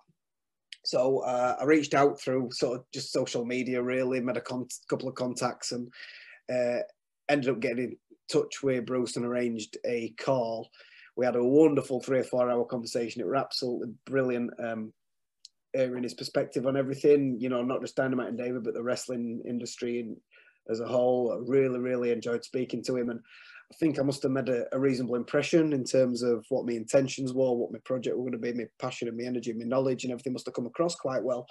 So uh, I reached out through sort of just social media, really, made a con- couple of contacts and uh, ended up getting in touch with Bruce and arranged a call. We had a wonderful three or four hour conversation. It was absolutely brilliant. Um, hearing his perspective on everything, you know, not just Dynamite and Davey, but the wrestling industry as a whole. I really, really enjoyed speaking to him, and I think I must have made a, a reasonable impression in terms of what my intentions were, what my project were going to be, my passion and my energy, my knowledge, and everything must have come across quite well.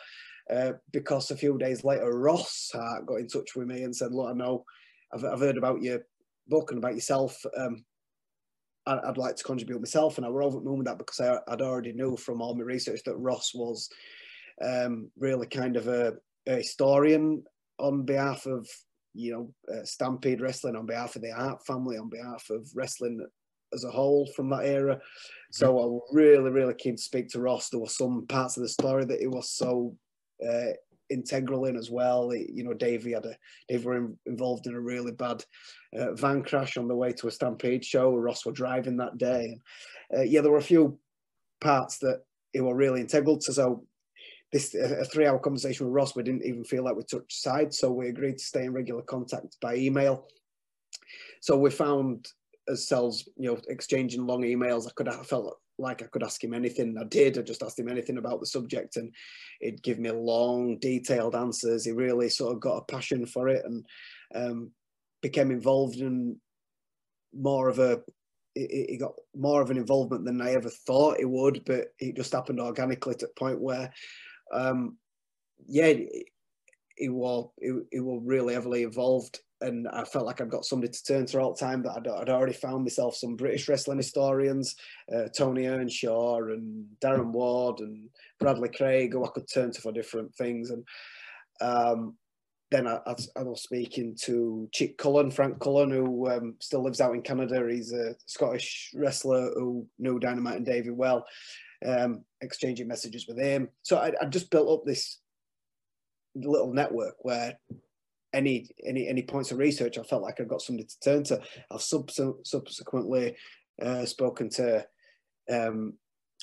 Uh, because a few days later, Ross uh, got in touch with me and said, "Look, I know I've, I've heard about your book and about yourself. Um, I, would like to contribute myself." And I were over at moon that because I, would already knew from all my research that Ross was um, really kind of a, a historian on behalf of you know, uh, Stampede Wrestling on behalf of the Hart family, on behalf of wrestling as a whole from that era. So mm-hmm. I was really, really keen to speak to Ross. There were some parts of the story that he was so uh, integral in as well. You know, Davey had a Dave were in, involved in a really bad uh, van crash on the way to a Stampede show. Ross were driving that day, and uh, yeah, there were a few parts that he were really integral to. So this a three hour conversation with Ross, we didn't even feel like we touched sides, so we agreed to stay in regular contact by email. So we found ourselves, you know, exchanging long emails. I could have felt like I could ask him anything. I did. I just asked him anything about the subject, and he'd give me long, detailed answers. He really sort of got a passion for it and um, became involved in more of a he got more of an involvement than I ever thought he would, but it just happened organically to the point where um, yeah, it, was it, it was really heavily involved, and I felt like I'd got somebody to turn to all the time. That I'd, I'd already found myself some British wrestling historians, uh, Tony Earnshaw and Darren Ward and Bradley Craig, who I could turn to for different things, and um, then I, I, I, was speaking to Chic Cullen, Frank Cullen, who um, still lives out in Canada. He's a Scottish wrestler who knew Dynamite and Davey well um, exchanging messages with him. So I, I just built up this little network where any any any points of research, I felt like I got somebody to turn to. I've sub- subsequently uh, spoken to. Um,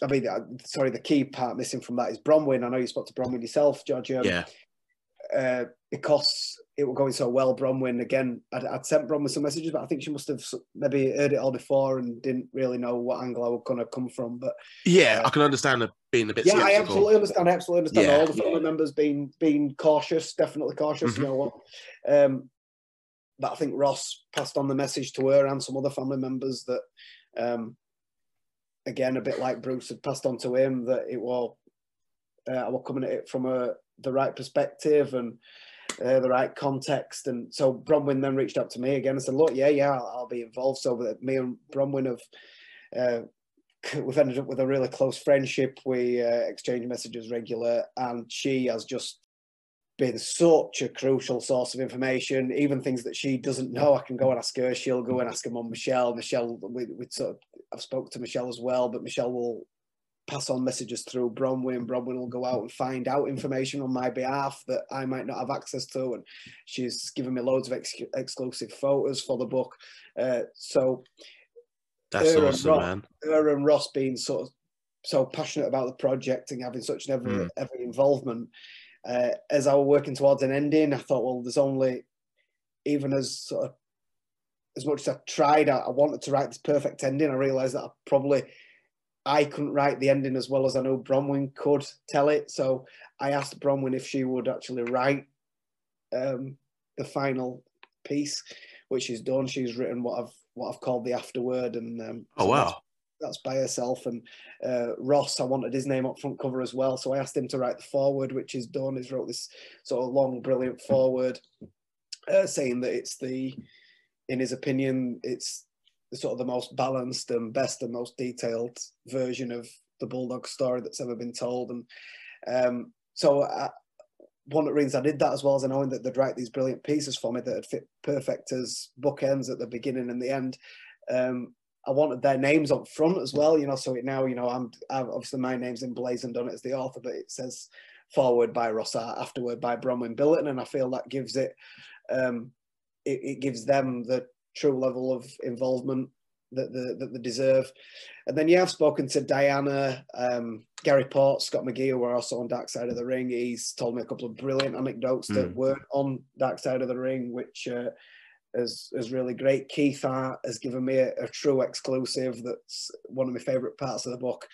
I mean, uh, sorry, the key part missing from that is Bronwyn. I know you spoke to Bronwyn yourself, George. Um, yeah. Uh, because it was going so well, Bronwyn again. I'd, I'd, sent Bronwyn some messages, but I think she must have maybe heard it all before and didn't really know what angle I was going to come from. But yeah, uh, I can understand it being a bit. Yeah, skeptical. I absolutely understand. I absolutely understand yeah. all the family members being being cautious, definitely cautious. Mm-hmm. You know what? Um, but I think Ross passed on the message to her and some other family members that, um, again, a bit like Bruce had passed on to him that it was uh, I was coming at it from a the right perspective and uh, the right context. And so Bronwyn then reached out to me again and said, "Look, yeah, yeah, I'll, I'll be involved." So that me and Bronwyn have uh, we've ended up with a really close friendship. We uh, exchange messages regular, and she has just been such a crucial source of information. Even things that she doesn't know, I can go and ask her. She'll go and ask her mum Michelle. Michelle, we, we sort of, I've spoke to Michelle as well, but Michelle will pass on messages through Bronwyn. Bronwyn will go out and find out information on my behalf that I might not have access to. And she's given me loads of ex- exclusive photos for the book. Uh, so that's awesome, Ross, man. Her and Ross being sort of so passionate about the project and having such an every, mm. every involvement. Uh, as I was working towards an ending, I thought, well, there's only even as sort of as much as I tried, I, I wanted to write this perfect ending. I realised that I probably I couldn't write the ending as well as I know Bronwyn could tell it. So I asked Bronwyn if she would actually write um, the final piece, which she's done. She's written what I've what I've called the afterword, and um, oh wow, that's, that's, by herself. And uh, Ross, I wanted his name up front cover as well, so I asked him to write the forward, which is done. He's wrote this sort of long, brilliant forward, uh, saying that it's the, in his opinion, it's sort of the most balanced and best and most detailed version of the Bulldog story that's ever been told. And um, so uh, one of the reasons I did that as well as I knowing that they'd write these brilliant pieces for me that would fit perfect as bookends at the beginning and the end. Um, I wanted their names up front as well, you know. So it now, you know, I'm, I'm obviously my name's emblazoned on it as the author, but it says forward by Ross Hart, afterward by Bronwyn Billington, and I feel that gives it, um, it, it gives them the true level of involvement that, the, that they deserve. And then, yeah, I've spoken to Diana, um, Gary Port, Scott McGhee, who are also on Dark Side of the Ring. He's told me a couple of brilliant anecdotes mm. that hmm. weren't on Dark Side of the Ring, which uh, is, is really great. Keith Hart has given me a, a true exclusive that's one of my favourite parts of the book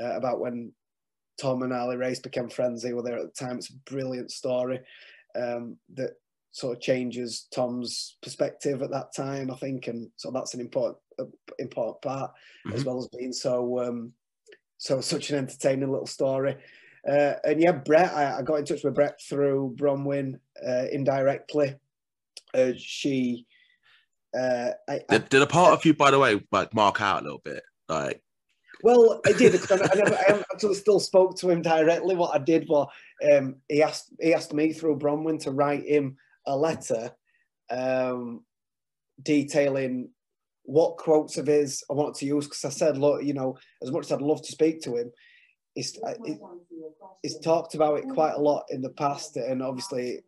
uh, about when Tom and Harley Race became friends. They were there at the time. It's a brilliant story um, that sort of changes Tom's perspective at that time, I think, and so that's an important important part mm-hmm. as well as being so um, so such an entertaining little story. Uh, and yeah, Bret, I, I, got in touch with Bret through Bronwyn uh, indirectly. Uh, she uh, I, did, did a part of you, by the way, like mark out a little bit, like well, I did because I, I, never, I actually still spoke to him directly. What I did was um, he asked he asked me through Bronwyn to write him a letter um, detailing what quotes of his I wanted to use because I said, look, you know, as much as I'd love to speak to him, he's, uh, he's talked about it quite a lot in the past, and obviously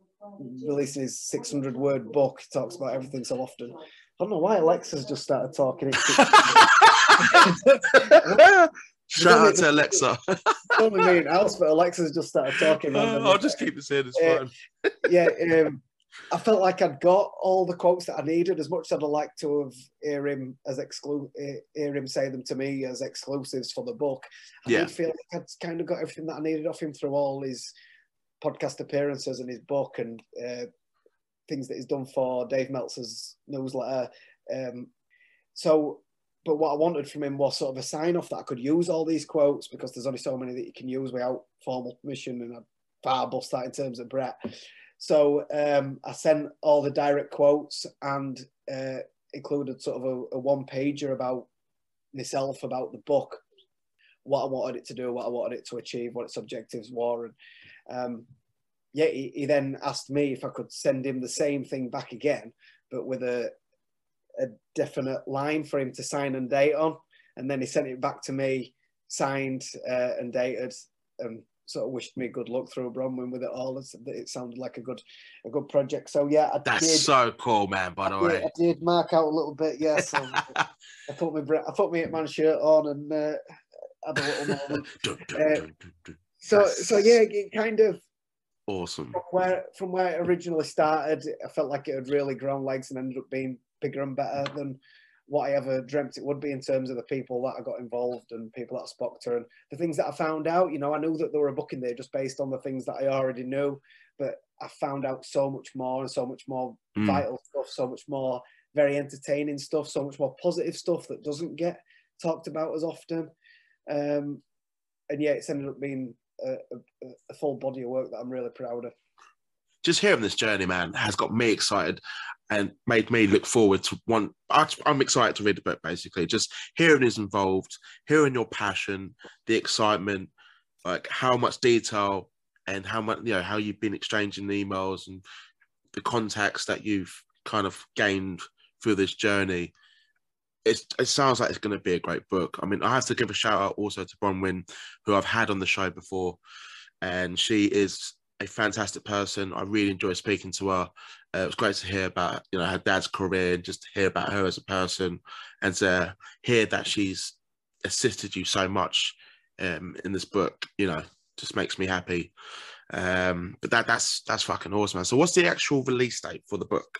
releasing his 600 word book, he talks about everything so often. I don't know why Alexa's just started talking. <laughs> Shout out to Alexa. <laughs> only me and Alice, but Alexa's just started talking. Uh, <laughs> I'll just keep this in. It's uh, fine. yeah, um, I felt like I'd got all the quotes that I needed. As much as I'd like to have hear him as exclu- hear him say them to me as exclusives for the book, I yeah. did feel like I'd kind of got everything that I needed off him through all his podcast appearances and his book and uh, things that he's done for Dave Meltzer's newsletter. Um, so but what I wanted from him was sort of a sign off that I could use all these quotes because there's only so many that you can use without formal permission, and I far bust that in terms of Bret. So um, I sent all the direct quotes and uh, included sort of a, a one pager about myself, about the book, what I wanted it to do, what I wanted it to achieve, what its objectives were, and um, yeah, he, he then asked me if I could send him the same thing back again, but with a a definite line for him to sign and date on, and then he sent it back to me, signed uh, and dated, and sort of wished me good luck through Bronwyn with it all. It sounded like a good, a good project. So yeah, I did. that's did, so cool, man. By the I way, did, I did mark out a little bit. Yes, yeah, so <laughs> I put my I put my man shirt on and uh, had a little <laughs> moment. uh, so so yeah, it kind of awesome. From where from where it originally started, I felt like it had really grown legs and ended up being bigger and better than what I ever dreamt it would be in terms of the people that I got involved and people that I spoke to and the things that I found out. You know, I knew that there were a book in there just based on the things that I already knew, but I found out so much more and so much more mm. vital stuff, so much more very entertaining stuff, so much more positive stuff that doesn't get talked about as often. Um, and yeah, it's ended up being a, a, a full body of work that I'm really proud of just hearing this journey, man, has got me excited and made me look forward to one. I'm excited to read the book, basically. Just hearing is involved, hearing your passion, the excitement, like how much detail and how much, you know, how you've been exchanging emails and the contacts that you've kind of gained through this journey. It's, it sounds like it's going to be a great book. I mean, I have to give a shout out also to Bronwyn, who I've had on the show before, and she is a fantastic person. I really enjoy speaking to her. Uh, it was great to hear about you know her dad's career and just to hear about her as a person and to hear that she's assisted you so much um, in this book. You know, just makes me happy. Um, but that that's that's fucking awesome. Man. So, what's the actual release date for the book?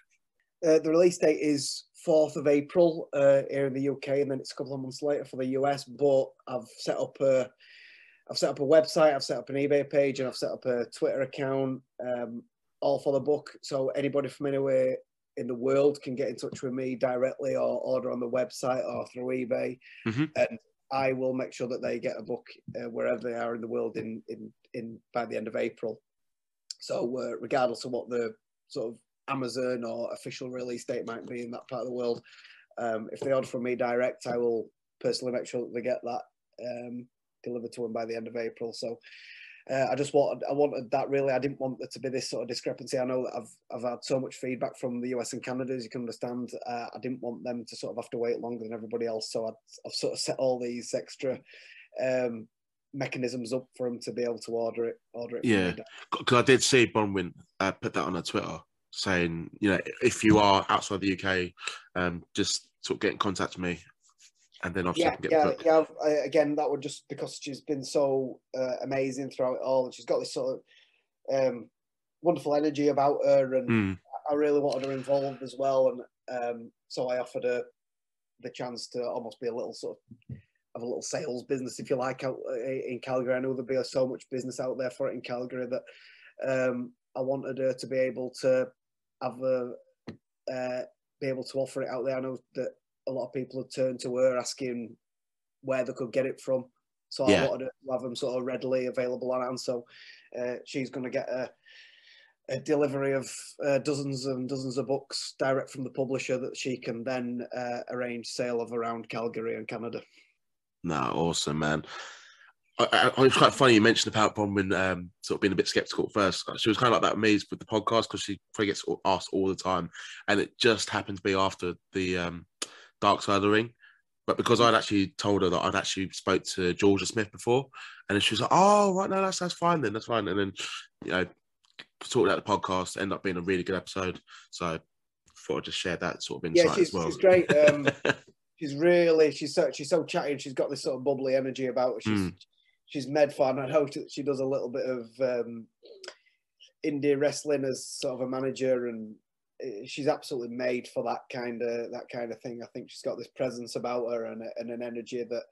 Uh, the release date is 4th of April uh, here in the UK, and then it's a couple of months later for the US. But I've set up a I've set up a website, I've set up an eBay page, and I've set up a Twitter account, um, all for the book. So anybody from anywhere in the world can get in touch with me directly or order on the website or through eBay, mm-hmm. and I will make sure that they get a book uh, wherever they are in the world in in in by the end of April. So uh, regardless of what the sort of Amazon or official release date might be in that part of the world, um, if they order from me direct, I will personally make sure that they get that. Um, delivered to them by the end of April. So uh, I just wanted I wanted that really. I didn't want there to be this sort of discrepancy. I know that I've I've had so much feedback from the US and Canada, as you can understand. Uh, I didn't want them to sort of have to wait longer than everybody else, so i have sort of set all these extra um, mechanisms up for them to be able to order it. Order it. Yeah, because I did see Bronwyn uh, put that on her Twitter saying, you know, if you are outside the UK, um, just sort of get in contact with me and then obviously yeah, yeah, yeah. I, again, that would just because she's been so uh, amazing throughout it all, and she's got this sort of um, wonderful energy about her, and mm. I really wanted her involved as well, and um, so I offered her the chance to almost be a little sort of have a little sales business, if you like, out uh, in Calgary. I know there'd be so much business out there for it in Calgary that um, I wanted her to be able to have a uh, be able to offer it out there. I know that a lot of people had turned to her asking where they could get it from. So yeah. I wanted to have them sort of readily available on hand. So uh, she's going to get a, a, delivery of uh, dozens and dozens of books direct from the publisher that she can then uh, arrange sale of around Calgary and Canada. No, awesome, man. I, I, it's quite funny you mentioned about Bronwyn um, sort of being a bit skeptical at first. She was kind of like that amazed with the podcast because she probably gets asked all the time, and it just happened to be after the um, Dark Side of the Ring. But because I'd actually told her that I'd actually spoke to Georgia Smith before, and then she was like, "Oh, right, no, that's that's fine then, that's fine." And then, you know, talked about the podcast, ended up being a really good episode. So, I thought I'd just share that sort of insight yeah, she's, as well. She's great. Um, <laughs> she's really she's so she's so chatty. And she's got this sort of bubbly energy about her. She's mm. she's med fan. I know she does a little bit of um, indie wrestling as sort of a manager and she's absolutely made for that kind of that kind of thing. I think she's got this presence about her and, and an energy that,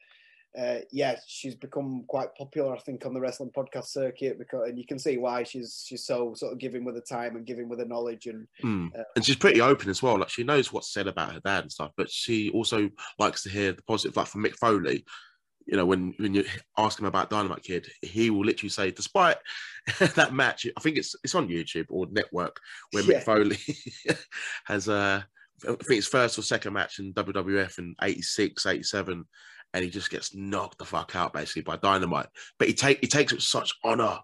uh, yeah, she's become quite popular. I think on the wrestling podcast circuit because and you can see why she's she's so sort of giving with the time and giving with the knowledge and mm. uh, and she's pretty open as well. Like she knows what's said about her dad and stuff, but she also likes to hear the positive. Like from Mick Foley, you know, when when you ask him about Dynamite Kid, he will literally say, despite <laughs> that match, I think it's it's on YouTube or network where yeah. Mick Foley <laughs> has uh I think it's first or second match in WWF in 86, 87, and he just gets knocked the fuck out basically by Dynamite. But he take he takes it with such honor,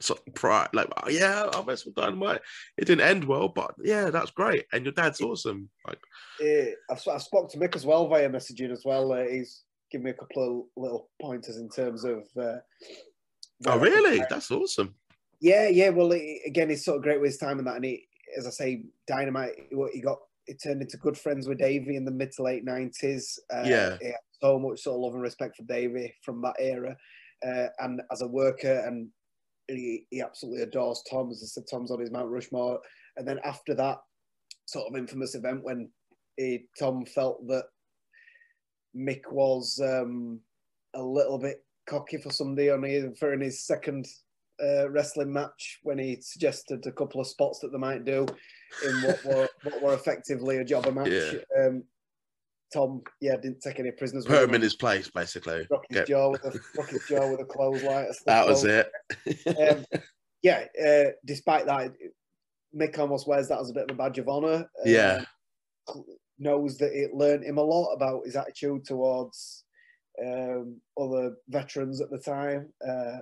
such pride, like oh, yeah, I messed with Dynamite. It didn't end well, but yeah, that's great. And your dad's awesome. Like, yeah, I've, I've spoke to Mick as well via messaging as well. Uh, he's give me a couple of little pointers in terms of. Uh, oh, really? That's awesome. Yeah, yeah. Well, he, again, he's sort of great with his time and that, and he, as I say, dynamite. What He got it turned into good friends with Davey in the mid to late nineties. Uh, yeah. so much sort of love and respect for Davey from that era, uh, and as a worker, and he, he absolutely adores Tom. As I said, Tom's on his Mount Rushmore, and then after that sort of infamous event when he, Tom felt that Mick was um, a little bit cocky for somebody on his, for in his second uh, wrestling match when he suggested a couple of spots that they might do in what <laughs> were what were effectively a jobber match. Yeah. Um, Tom, yeah, didn't take any prisoners. Put him in his place, basically. Rock his jaw with a rock his jaw with a clothesline. <laughs> That was it. um, <laughs> yeah. Uh, despite that, Mick almost wears that as a bit of a badge of honor. yeah. Um, knows that it learned him a lot about his attitude towards um, other veterans at the time. Uh,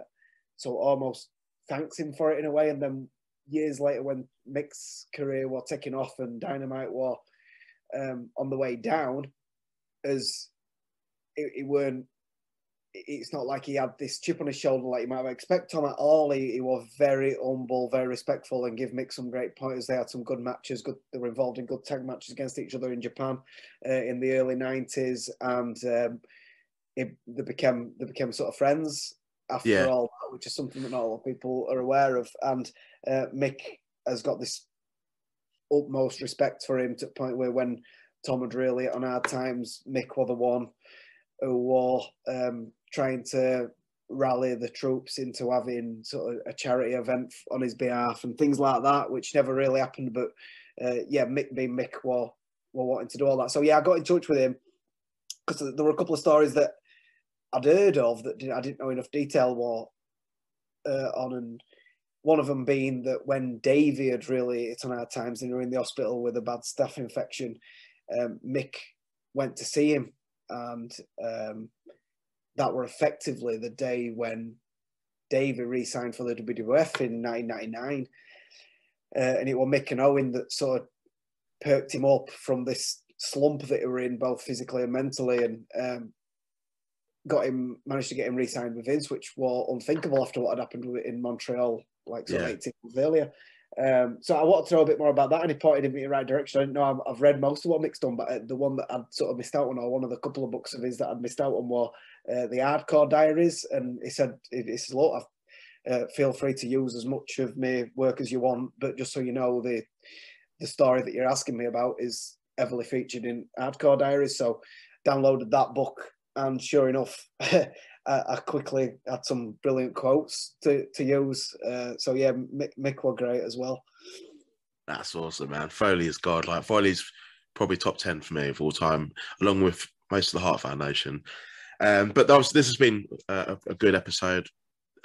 so almost thanks him for it in a way. And then years later, when Mick's career was taking off and Dynamite was um, on the way down, as it, it weren't it's not like he had this chip on his shoulder like you might expect Tom at all. He, he, was very humble, very respectful, and give Mick some great pointers. They had some good matches. Good, they were involved in good tag matches against each other in Japan uh, in the early nineties, and um, it, they became they became sort of friends after yeah. all that, which is something that not a lot of people are aware of. And uh, Mick has got this utmost respect for him to the point where when Tom had really on hard times, Mick was the one who was um, trying to rally the troops into having sort of a charity event on his behalf and things like that, which never really happened. But uh, yeah, Mick being Mick were, were wanting to do all that. So yeah, I got in touch with him because there were a couple of stories that I'd heard of that I didn't know enough detail were uh, on, and one of them being that when Davey had really hit on hard times and were in the hospital with a bad staph infection, um, Mick went to see him, and um, that were effectively the day when Davey re-signed for the WWF in 1999, uh, and it was Mick and Owen that sort of perked him up from this slump that he were in, both physically and mentally, and um, got him managed to get him re-signed with Vince, which was unthinkable after what had happened in Montreal, like sort Yeah. of 18 months earlier. Um, so I want to know a bit more about that, and he pointed me in the right direction. I didn't know I've, I've read most of what Mick's done, but uh, the one that I'd sort of missed out on, or one of the couple of books of his that I'd missed out on, were uh, the Hardcore Diaries. And he said, "It- "It's a lot. Uh, feel free to use as much of my work as you want, but just so you know, the the story that you're asking me about is heavily featured in Hardcore Diaries." So downloaded that book, and sure enough. <laughs> I I quickly had some brilliant quotes to, to use. Uh, so yeah, Mick, Mick were great as well. That's awesome, man. Foley is God. Like Foley's probably top ten for me of all time, along with most of the Hart Foundation. Um, but was, this has been a, a good episode.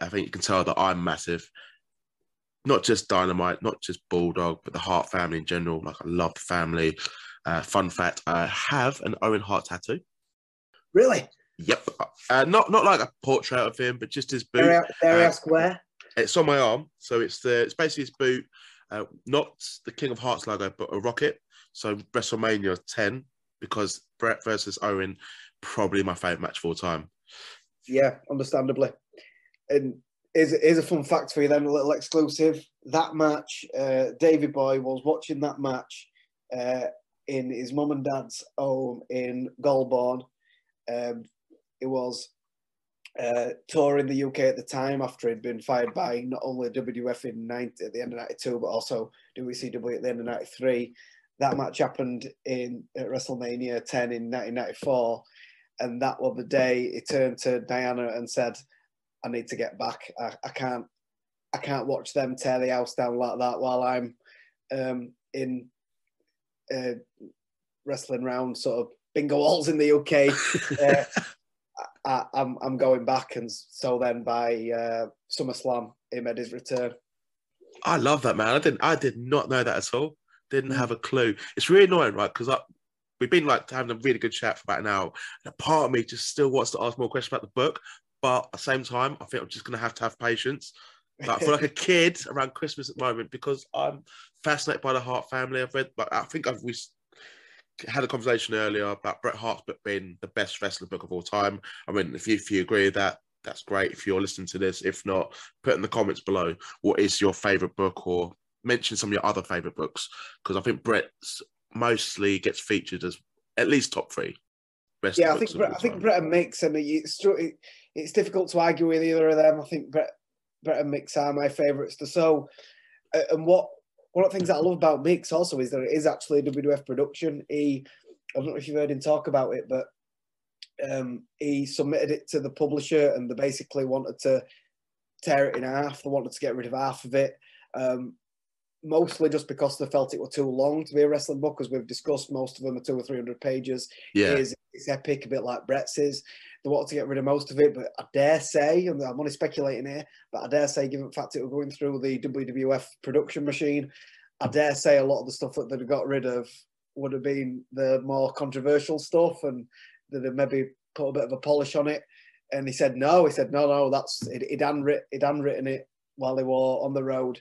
I think you can tell that I'm massive. Not just Dynamite, not just Bulldog, but the Hart family in general. Like I love the family. Uh, fun fact: I have an Owen Hart tattoo. Really? Yep. Uh, not not like a portrait of him, but just his boot. Uh, where? It's on my arm, so it's the it's basically his boot, uh, not the King of Hearts logo, but a rocket. So WrestleMania 10, because Bret versus Owen, probably my favorite match of all time. Yeah, understandably. And here's, here's a fun fact for you then, a little exclusive. That match, uh, Davey Boy was watching that match uh, in his mum and dad's home in Golborne. Um, it was uh, touring the UK at the time after he'd been fired by not only WWF in 90, at the end of 92, but also WCW at the end of 93. That match happened in at WrestleMania 10 in 1994 and that was the day he turned to Diana and said, "I need to get back. I, I can't, I can't watch them tear the house down like that while I'm um, in uh, wrestling round sort of bingo halls in the UK. <laughs> uh, I, I'm, I'm going back, and so then by uh, SummerSlam, he made his return. I love that man. I didn't I did not know that at all. Didn't Mm. have a clue. It's really annoying, right? Because we've been like having a really good chat for about an hour. And a part of me just still wants to ask more questions about the book, but at the same time, I think I'm just gonna have to have patience. Like, I feel like a <laughs> kid around Christmas at the moment because I'm fascinated by the Hart family. I've read, but I think I've s- had a conversation earlier about Bret Hart's book being the best wrestling book of all time. I mean, if you, if you agree with that, that's great. If you're listening to this, if not, put in the comments below what is your favorite book or mention some of your other favorite books because I think Bret's mostly gets featured as at least top three. Best yeah, I think Bret, I think. Bret and Mick's, and it's it's difficult to argue with either of them. I think Bret, Bret and Mick's are my favourites. So, uh, and what one of the things that I love about Mick's also is that it is actually a WWF production. He, I don't know if you've heard him talk about it, but um, he submitted it to the publisher, and they basically wanted to tear it in half. They wanted to get rid of half of it. Um, mostly just because they felt it were too long to be a wrestling book, as we've discussed. Most of them are two or three hundred pages yeah, is it's epic, a bit like Bret's is. They wanted to get rid of most of it, but I dare say, and I'm only speculating here, but I dare say, given the fact it was going through the WWF production machine, I dare say a lot of the stuff that they'd got rid of would have been the more controversial stuff, and that maybe put a bit of a polish on it. And he said no. He said no, no, that's it. He'd handwritten, he'd handwritten it while they were on the road,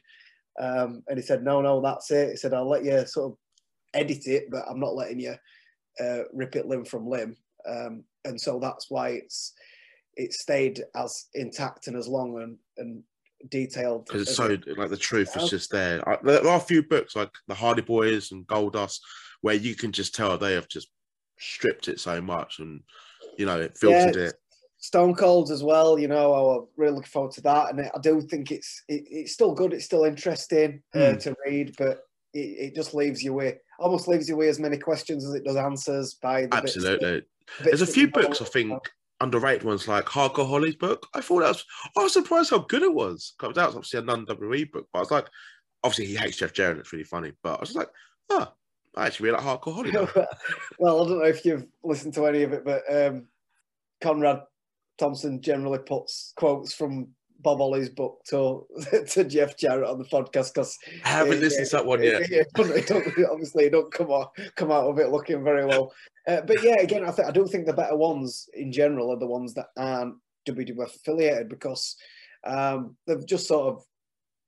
um, and he said no, no, that's it. He said I'll let you sort of edit it, but I'm not letting you uh, rip it limb from limb, um, and so that's why it's it stayed as intact and as long and, and detailed. because it's so it- like the truth is just there. I, there are a few books like the Hardy Boys and Goldust where you can just tell they have just stripped it so much and you know it filtered Yeah, it. Stone Cold as well. You know, I was really looking forward to that, and I do think it's it, it's still good. It's still interesting uh, Hmm. to read, but it, it just leaves you with almost leaves you with as many questions as it does answers. By Absolutely. The There's a few books I think underrated ones like Hardcore Holly's book. I thought that was I was surprised how good it was. That was obviously a non-WWE book, but I was like, obviously he hates Jeff Jarrett. It's really funny, but I was like, oh, I actually really like Hardcore Holly. <laughs> well, I don't know if you've listened to any of it, but um, Conrad Thompson generally puts quotes from Bob Holly's book to <laughs> to Jeff Jarrett on the podcast because I haven't listened to that one yet. <laughs> obviously, don't come out come out of it looking very well. Uh, but yeah, again, I think I do think the better ones in general are the ones that aren't WWF affiliated because Um, they've just sort of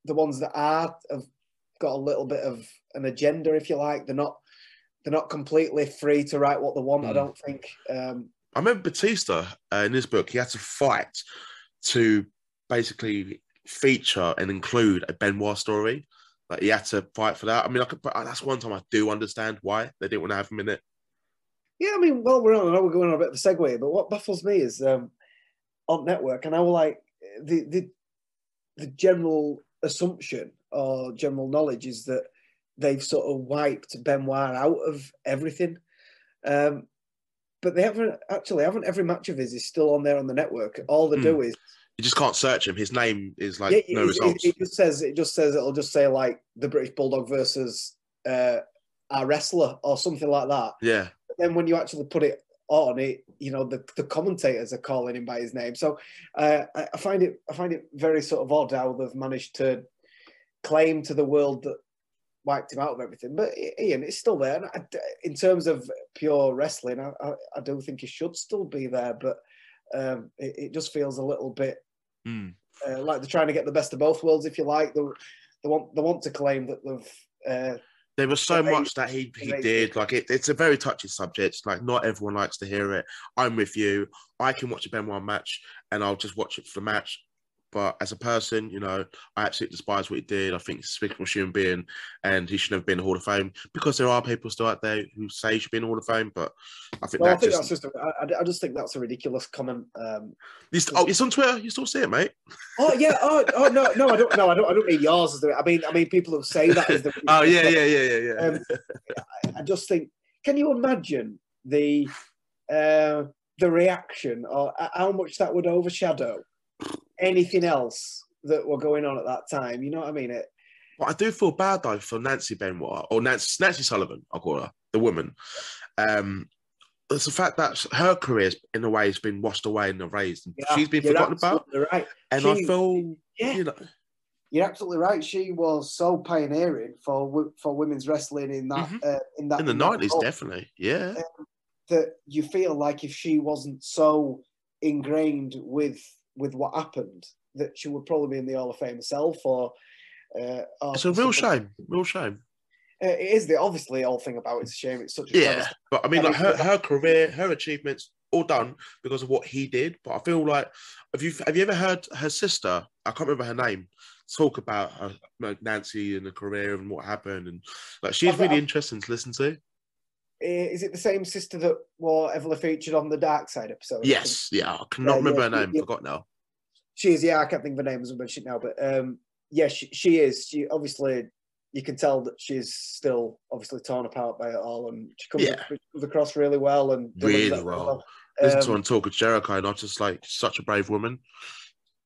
the ones that are have got a little bit of an agenda, if you like. They're not they're not completely free to write what they want. I Mm. don't think. Um, I remember Batista uh, in his book, he had to fight to basically feature and include a Benoit story. Like he had to fight for that. I mean, I could, but that's one time I do understand why they didn't want to have him in it. yeah, I mean, well, we're on. I know we're going on a bit of a segue, but what baffles me is um, on network, and I will like the the the general assumption or general knowledge is that they've sort of wiped Benoit out of everything. Um, but they haven't actually haven't every match of his is still on there on the network. All they Hmm. do is You just can't search him. His name is like yeah, no it, it- results. It, just says it just says it'll just say like the British Bulldog versus uh, our wrestler or something like that. yeah, But then when you actually put it on it, you know the, the commentators are calling him by his name. So uh, I, I find it I find it very sort of odd how they've managed to claim to the world that wiped him out of everything. But Ian, it's still there. And I, in terms of pure wrestling, I, I, I do think he should still be there. But um, it, it just feels a little bit Mm. uh, like they're trying to get the best of both worlds, if you like. They, they want they want to claim that they've uh, there was so much that he he did. Like it, it's a very touchy subject. Like not everyone likes to hear it. I'm with you. I can watch a Benoit match and I'll just watch it for the match. But as a person, you know, I absolutely despise what he did. I think he's a despicable human being, and he should have been in the Hall of Fame. Because there are people still out there who say he should be in the Hall of Fame, but I think well, I think just, that's just a, I, I just think that's a ridiculous comment. Um, oh, it's on Twitter. You still see it, mate. oh yeah, oh, oh no, no, I don't, no, I don't, I don't mean yours. As the, I mean, I mean people who say that is the. <laughs> Oh yeah, yeah, yeah, yeah, yeah. Um, I just think, can you imagine the uh, the reaction or how much that would overshadow anything else that were going on at that time? You know what I mean? It, But I do feel bad though for Nancy Benoit or Nancy, Nancy Sullivan, I'll call her, the woman. Um, it's the fact that her career, in a way, has been washed away and erased. And yeah, she's been forgotten about. Right. And I feel, Yeah. you know, You're absolutely right. She was so pioneering for for women's wrestling in that Mhm. uh, in that in the nineties, definitely, yeah. that you feel like if she wasn't so ingrained with with what happened, that she would probably be in the Hall of Fame herself. Or, uh, or It's a real shame, real shame. Uh, it is the obviously whole thing about it's a shame. It's such a Yeah, but I mean, like her, her career, her achievements, all done because of what he did. But I feel like, have you have you ever heard her sister? I can't remember her name. Talk about her, like, Nancy and the career and what happened, and like she's I've- really I've- interesting to listen to. Uh, Is it the same sister that were heavily featured on the Dark Side episode? I? Yes, yeah, I cannot Yeah, remember yeah, her name. yeah. Forgot now. She is, yeah, I can't think of her name as I mentioned now, but um, yeah, she, she is. She obviously, you can tell that she's still obviously torn apart by it all, and she comes, Yeah. comes across really well and Really well. Listen to her Um, and talk with Jericho, and I'm just like such a brave woman.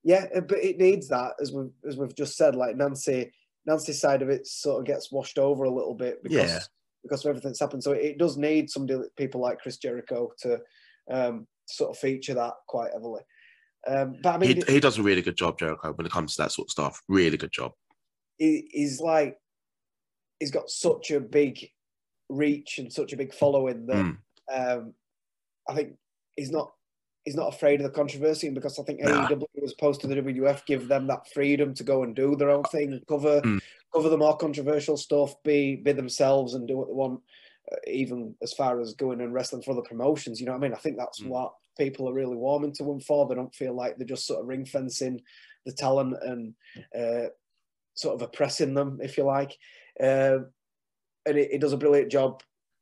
yeah, uh, but it needs that as we've as we've just said. Like Nancy, Nancy's side of it sort of gets washed over a little bit because Yeah. Because of everything that's happened. So it does need somebody, people like Chris Jericho, to um, sort of feature that quite heavily. Um, but I mean, He, he does a really good job, Jericho, when it comes to that sort of stuff. Really good job. he, he's like he's got such a big reach and such a big following that Mm. um, I think he's not he's not afraid of the controversy and because I think Nah. AEW was opposed to the WWF give them that freedom to go and do their own thing, cover Mm. Cover the more controversial stuff, be be themselves and do what they want, uh, even as far as going and wrestling for other promotions. You know what I mean? I think that's Mm. what people are really warming to them for. They don't feel like they're just sort of ring fencing the talent and uh, sort of oppressing them, if you like. Um and it, he does a brilliant job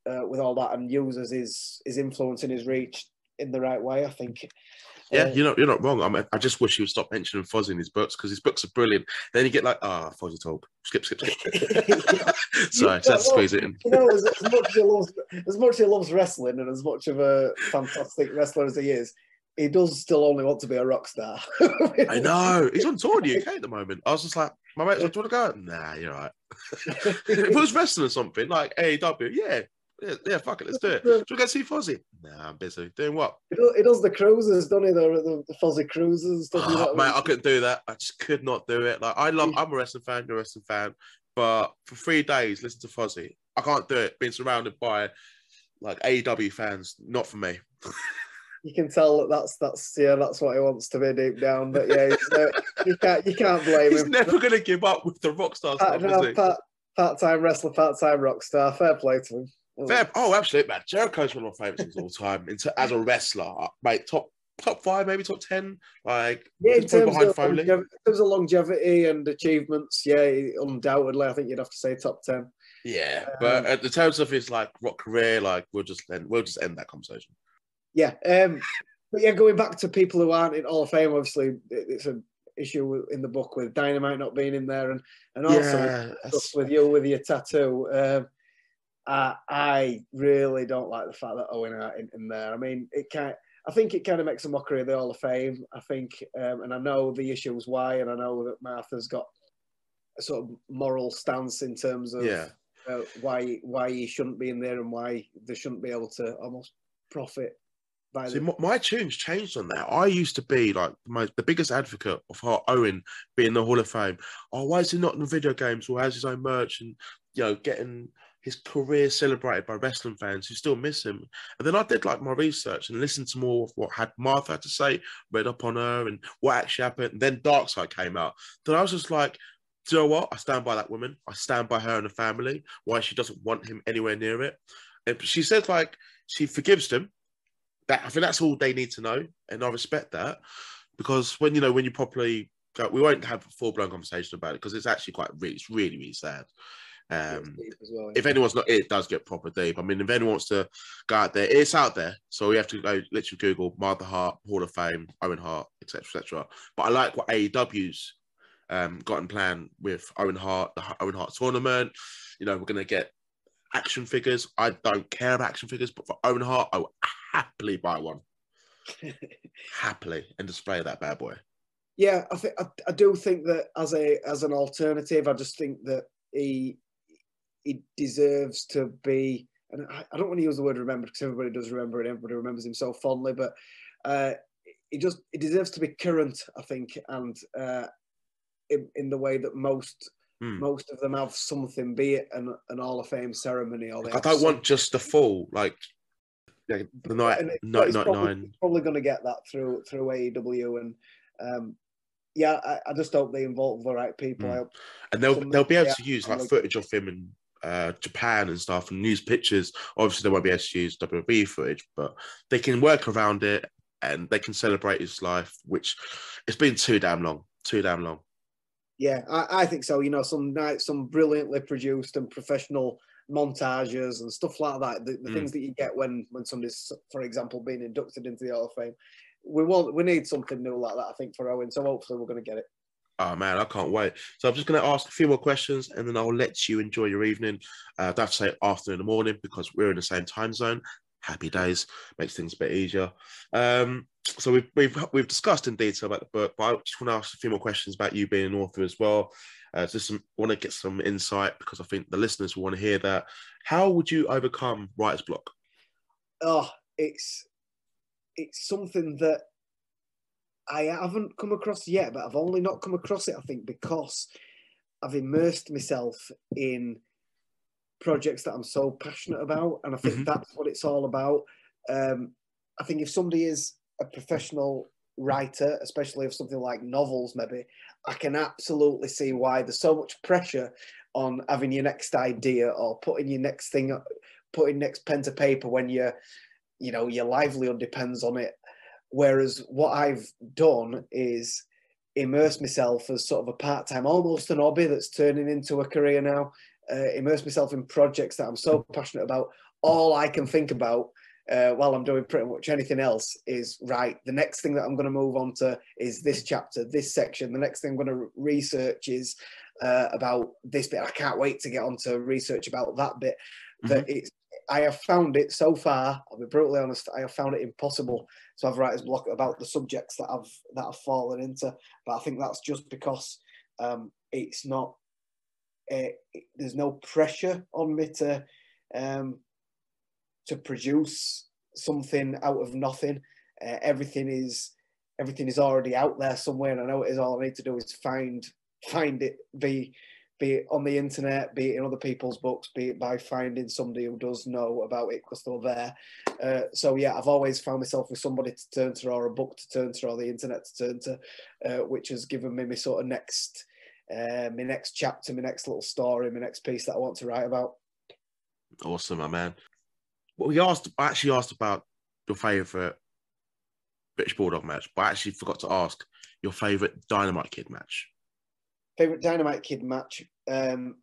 uh, with all that and uses his his influence and his reach in the right way. I think. Yeah, you're not you're not wrong. I mean, I just wish he would stop mentioning Fozzy in his books because his books are brilliant. Then you get like, ah, Fozzy talk. Skip, skip, skip. <laughs> <laughs> Sorry, just squeeze it in. you know, as, as much as he loves as much as he loves wrestling and as much of a fantastic wrestler as he is, he does still only want to be a rock star. I know. He's on tour in the UK <laughs> at the moment. I was just like, my mate, do you want to go? Nah, you're right. if it was wrestling or something like AEW, yeah, yeah, yeah, fuck it, let's do it. Do you go see Fozzy? Nah, I'm busy. Doing what? He does, he does the cruises, doesn't he? The, the, the Fozzy cruises and stuff. Oh, what mate, I couldn't do that. I just could not do it. Like I love, I'm a wrestling fan, you're a wrestling fan, but for three days, listen to Fozzy. I can't do it. Being surrounded by like AEW fans, not for me. <laughs> you can tell that that's that's yeah that's what he wants to be deep down. But yeah, you can't you can't blame He's him. He's never going to give up with the rock star Part, no, he? part, part-time wrestler, part-time rock star. Fair play to him. Fair. Oh, absolutely, man. Jericho's one of my favorites of all time. Into, as a wrestler, mate, top top five, maybe top ten. Like, Yeah, in terms, behind of Foley. in terms of longevity and achievements, yeah, undoubtedly, I think you'd have to say top ten. Yeah, Um, but uh, in terms of his like rock career, like we'll just end, we'll just end that conversation. Yeah, um, but yeah, going back to people who aren't in Hall of Fame, obviously it- it's an issue in the book with Dynamite not being in there, and and also yeah, stuff with you with your tattoo. Um, I, I really don't like the fact that Owen Hart in, in there. I mean, it kind. I think it kind of makes a mockery of the Hall of Fame. I think, um, and I know the issues why, and I know that Martha's got a sort of moral stance in terms of yeah. uh, why why he shouldn't be in there and why they shouldn't be able to almost profit by See, the my, my tune's changed on that. I used to be like my the biggest advocate of how Owen being the Hall of Fame. Oh, why is he not in the video games or has his own merch and you know getting his career celebrated by wrestling fans who still miss him? And then I did like my research and listened to more of what had Martha had to say, read up on her and what actually happened. And then Dark Side came out. Then I was just like. Do you know what? I stand by that woman. I stand by her and the family. Why she doesn't want him anywhere near it. And she says like she forgives him, that I think that's all they need to know, and I respect that because when you know when you properly we won't have a full blown conversation about it because it's actually quite it's really, really sad. Um, well. if anyone's not, it does get proper deep. I mean, if anyone wants to go out there, it's out there. So we have to go literally Google Martha Hart, Hall of Fame, Owen Hart, etc., etc. But I like what AEW's um, got in plan with Owen Hart, the Owen Hart tournament. You know, we're going to get action figures. I don't care about action figures, but for Owen Hart, I will happily buy one, <laughs> happily, and display that bad boy. Yeah, I think I, I do think that as a as an alternative, I just think that he he deserves to be. And I, I don't want to use the word remember because everybody does remember and everybody remembers him so fondly, but uh, he just he deserves to be current, I think, and uh, in, in the way that most Hmm. most of them have something, be it an, an Hall of Fame ceremony or I don't some- want just the full, like the night, it- night, night probably, nine. probably going to get that through through AEW and um, yeah, I, I just hope they involve the right people. Mm. I hope and they'll they'll be able to use like footage of him in uh, Japan and stuff and use pictures. Obviously, they won't be able to use WWE footage, but they can work around it and they can celebrate his life, which it's been too damn long, too damn long. Yeah, I, I think so. You know, some night, some brilliantly produced and professional montages and stuff like that. The, the Mm. things that you get when when somebody's, for example, being inducted into the Hall of Fame. We want, we need something new like that. I think for Owen. So hopefully we're going to get it. Oh man, I can't wait. So I'm just going to ask a few more questions and then I'll let you enjoy your evening. Uh, to say afternoon in the morning because we're in the same time zone. Happy days makes things a bit easier. Um, so we've, we've we've discussed in detail about the book, but I just want to ask a few more questions about you being an author as well. Uh, just some, want to get some insight because I think the listeners will want to hear that. How would you overcome writer's block? oh, it's it's something that I haven't come across yet, but I've only not come across it, I think, because I've immersed myself in projects that I'm so passionate about, and I think Mhm. that's what it's all about. Um, I think if somebody is a professional writer, especially of something like novels, maybe, I can absolutely see why there's so much pressure on having your next idea or putting your next thing, putting next pen to paper when you're, you know, your livelihood depends on it. Whereas what I've done is immerse myself as sort of a part-time, almost an hobby that's turning into a career now. Uh, immerse myself in projects that I'm so passionate about. All I can think about uh, while I'm doing pretty much anything else is right. The next thing that I'm going to move on to is this chapter, this section. The next thing I'm going to research is uh, about this bit. I can't wait to get on to research about that bit. That it's. I have found it so far. I'll be brutally honest. I have found it impossible to have writer's block about the subjects that I've that I've fallen into. But I think that's just because um, it's not. Uh, there's no pressure on me to um, to produce something out of nothing. Uh, everything is everything is already out there somewhere, and I know it is. All I need to do is find find it, be be it on the internet, be it in other people's books, be it by finding somebody who does know about it because they're there. Uh, so yeah, I've always found myself with somebody to turn to, or a book to turn to, or the internet to turn to, uh, which has given me my sort of next, uh, my next chapter, my next little story, my next piece that I want to write about. Awesome, my man. Well, we asked, I actually asked about your favourite British Bulldog match, but I actually forgot to ask your favourite Dynamite Kid match. Favorite Dynamite Kid match? Um,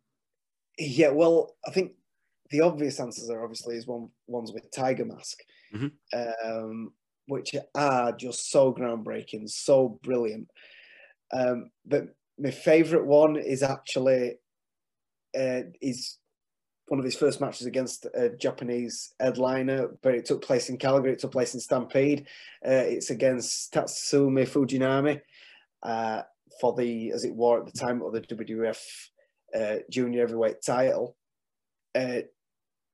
yeah, well, I think the obvious answers are obviously is one ones with Tiger Mask, Mhm. um, which are just so groundbreaking, so brilliant. Um, but my favourite one is actually uh, is one of his first matches against a Japanese headliner, but it took place in Calgary. It took place in Stampede. Uh, it's against Tatsumi Fujinami uh, for the, as it were at the time, of the WWF uh, Junior Heavyweight title. Uh,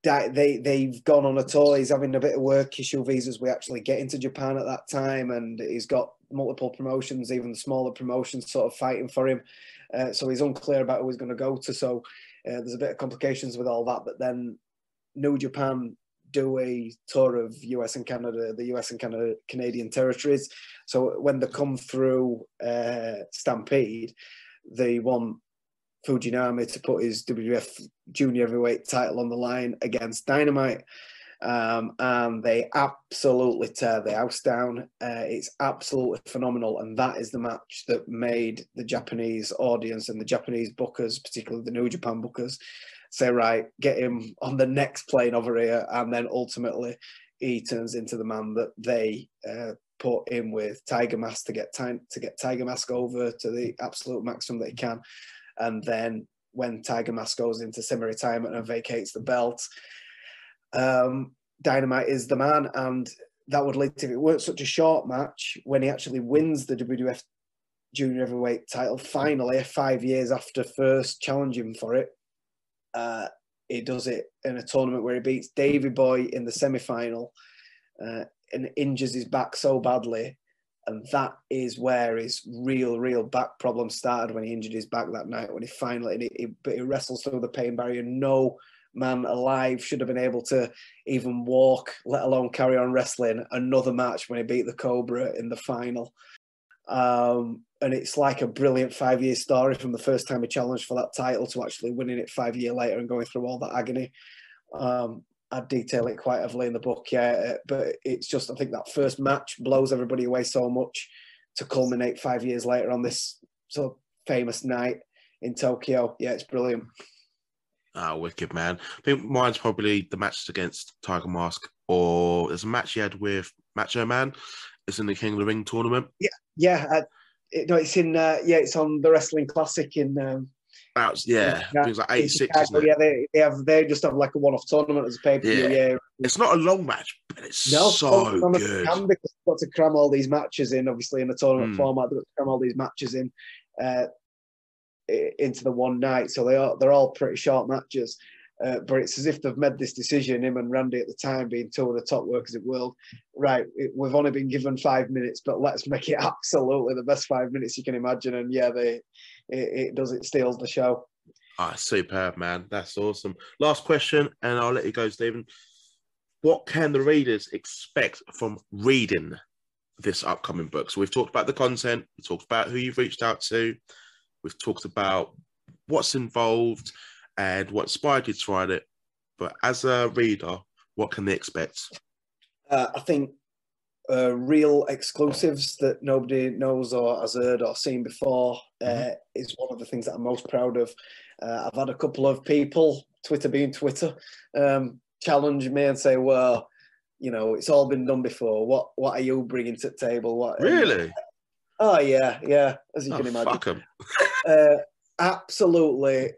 they they've gone on a tour. He's having a bit of work issue visas. We actually get into Japan at that time, and he's got multiple promotions, even the smaller promotions, sort of fighting for him. Uh, so he's unclear about who he's going to go to. So uh, there's a bit of complications with all that. But then New Japan do a tour of US and Canada, the US and Canada Canadian territories. So when they come through uh, Stampede, they want Fujinami to put his WWF Junior Heavyweight title on the line against Dynamite. Um, and they absolutely tear the house down. Uh, it's absolutely phenomenal, and that is the match that made the Japanese audience and the Japanese bookers, particularly the New Japan bookers, say, "Right, get him on the next plane over here." And then ultimately, he turns into the man that they uh, put in with Tiger Mask to get time to get Tiger Mask over to the absolute maximum that he can, and then when Tiger Mask goes into semi-retirement and vacates the belt, um, Dynamite is the man, and that would lead to if it weren't such a short match when he actually wins the WWF Junior Heavyweight title finally five years after first challenging for it. Uh, he does it in a tournament where he beats Davey Boy in the semi-final uh, and injures his back so badly, and that is where his real, real back problem started when he injured his back that night. When he finally, he, he, but he wrestles through the pain barrier. No man alive should have been able to even walk, let alone carry on wrestling another match when he beat the Cobra in the final. Um, and it's like a brilliant five year story from the first time he challenged for that title to actually winning it five year later and going through all that agony. Um, I detail it quite heavily in the book, yeah. uh, But it's just, I think that first match blows everybody away so much to culminate five years later on this sort of famous night in Tokyo. Yeah, it's brilliant. Ah, wicked man. I think mine's probably the matches against Tiger Mask, or there's a match he had with Macho Man. It's in the King of the Ring tournament. Yeah, uh, it, no, it's in, uh, yeah, it's on the Wrestling Classic in, um, was, yeah, it was like in eight six, Chicago. isn't it? Yeah, they, they have, they just have like a one off tournament as a pay per view. Yeah. Yeah. It's not a long match, but it's No, so good. because they've got to cram all these matches in. Obviously, in a tournament Mm. format, they've got to cram all these matches in uh, into the one night. So they are they're all pretty short matches. Uh, but it's as if they've made this decision. Him and Randy at the time being two of the top workers in the world. Right, it, we've only been given five minutes, but let's make it <laughs> absolutely the best five minutes you can imagine. And yeah, they it, it does it steals the show. Ah, superb, man. That's awesome. Last question, and I'll let you go, Stephen. What can the readers expect from reading this upcoming book? So we've talked about the content, we talked about who you've reached out to, we've talked about what's involved and what inspired you to write it. But as a reader, what can they expect? uh, I think uh, real exclusives that nobody knows or has heard or seen before uh, Mhm. is one of the things that I'm most proud of. Uh, I've had a couple of people, Twitter being Twitter, um, challenge me and say, "Well, you know, it's all been done before. What what are you bringing to the table? What Really? oh yeah, yeah. As you Oh, can imagine, uh, absolutely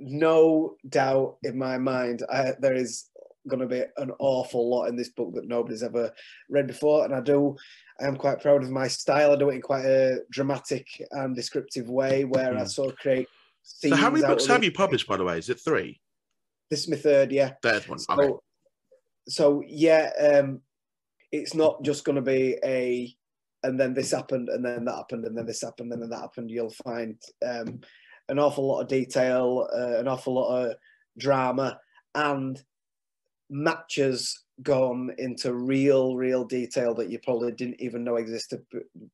no doubt in my mind. I, there is going to be an awful lot in this book that nobody's ever read before, and I do. I am quite proud of my style. I do it in quite a dramatic and descriptive way, where I Mm. sort of create. So how many books have it. you published, by the way? Is it three? This is my third, yeah. Third one. So, Okay. so yeah, um, it's not just going to be a, and then this happened, and then that happened, and then this happened, and then that happened. You'll find um, an awful lot of detail, uh, an awful lot of drama, and matches gone into real, real detail that you probably didn't even know existed.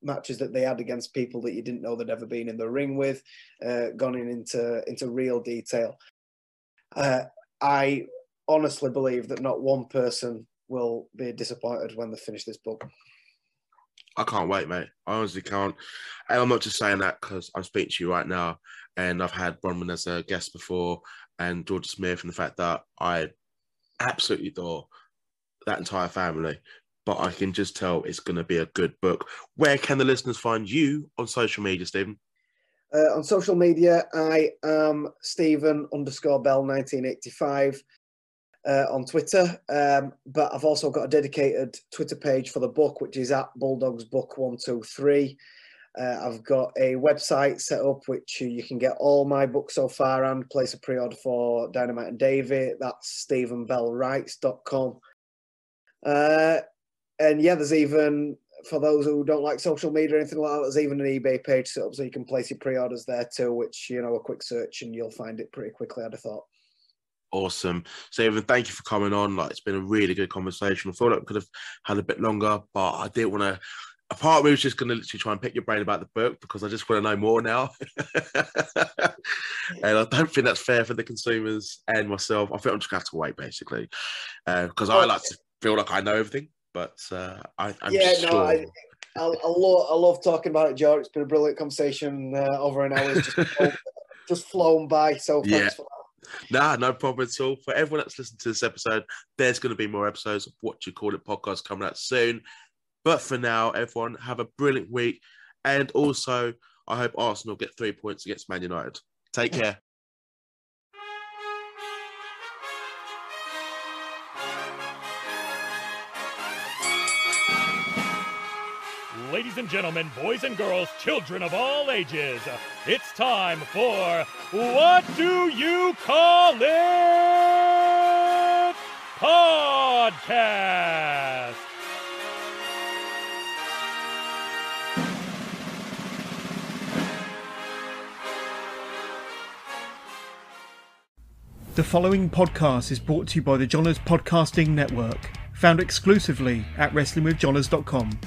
Matches that they had against people that you didn't know they'd ever been in the ring with, uh, gone in into into real detail. Uh, I honestly believe that not one person will be disappointed when they finish this book. I can't wait, mate. I honestly can't. And I'm not just saying that because I'm speaking to you right now, and I've had Bronwyn as a guest before, and George Smith, and the fact that I absolutely adore that entire family. But I can just tell it's going to be a good book. Where can the listeners find you on social media, Stephen? Uh, on social media, I am Stephen underscore Bell 1985 uh, on Twitter. Um, but I've also got a dedicated Twitter page for the book, which is at Bulldogs Book 123. Uh, I've got a website set up which you can get all my books so far and place a pre order for Dynamite and Davey. That's StephenBellWrites.com. Uh, and yeah, there's even for those who don't like social media or anything like that, there's even an eBay page set up so you can place your pre-orders there too, which you know a quick search and you'll find it pretty quickly. I'd have thought. Awesome, Stephen. Thank you for coming on. Like it's been a really good conversation. I thought I could have had a bit longer, but I didn't want to. A part of me was just going to literally try and pick your brain about the book because I just want to know more now. <laughs> and I don't think that's fair for the consumers and myself. I think I'm just going to have to wait basically because uh, I like to feel like I know everything, but uh, I, am yeah, no, sure. I, I, I, love, I love talking about it, Joe. It's been a brilliant conversation uh, over an hour. Just, <laughs> flown, just flown by. So thanks yeah. for that. Nah, no problem at all. For everyone that's listened to this episode, there's going to be more episodes of What You Call It podcast coming out soon. But for now, everyone, have a brilliant week. And also, I hope Arsenal get three points against Man United. Take care. Ladies and gentlemen, boys and girls, children of all ages, it's time for What Do You Call It? Podcast. The following podcast is brought to you by the Johners Podcasting Network, found exclusively at WrestlingWithJohners.com.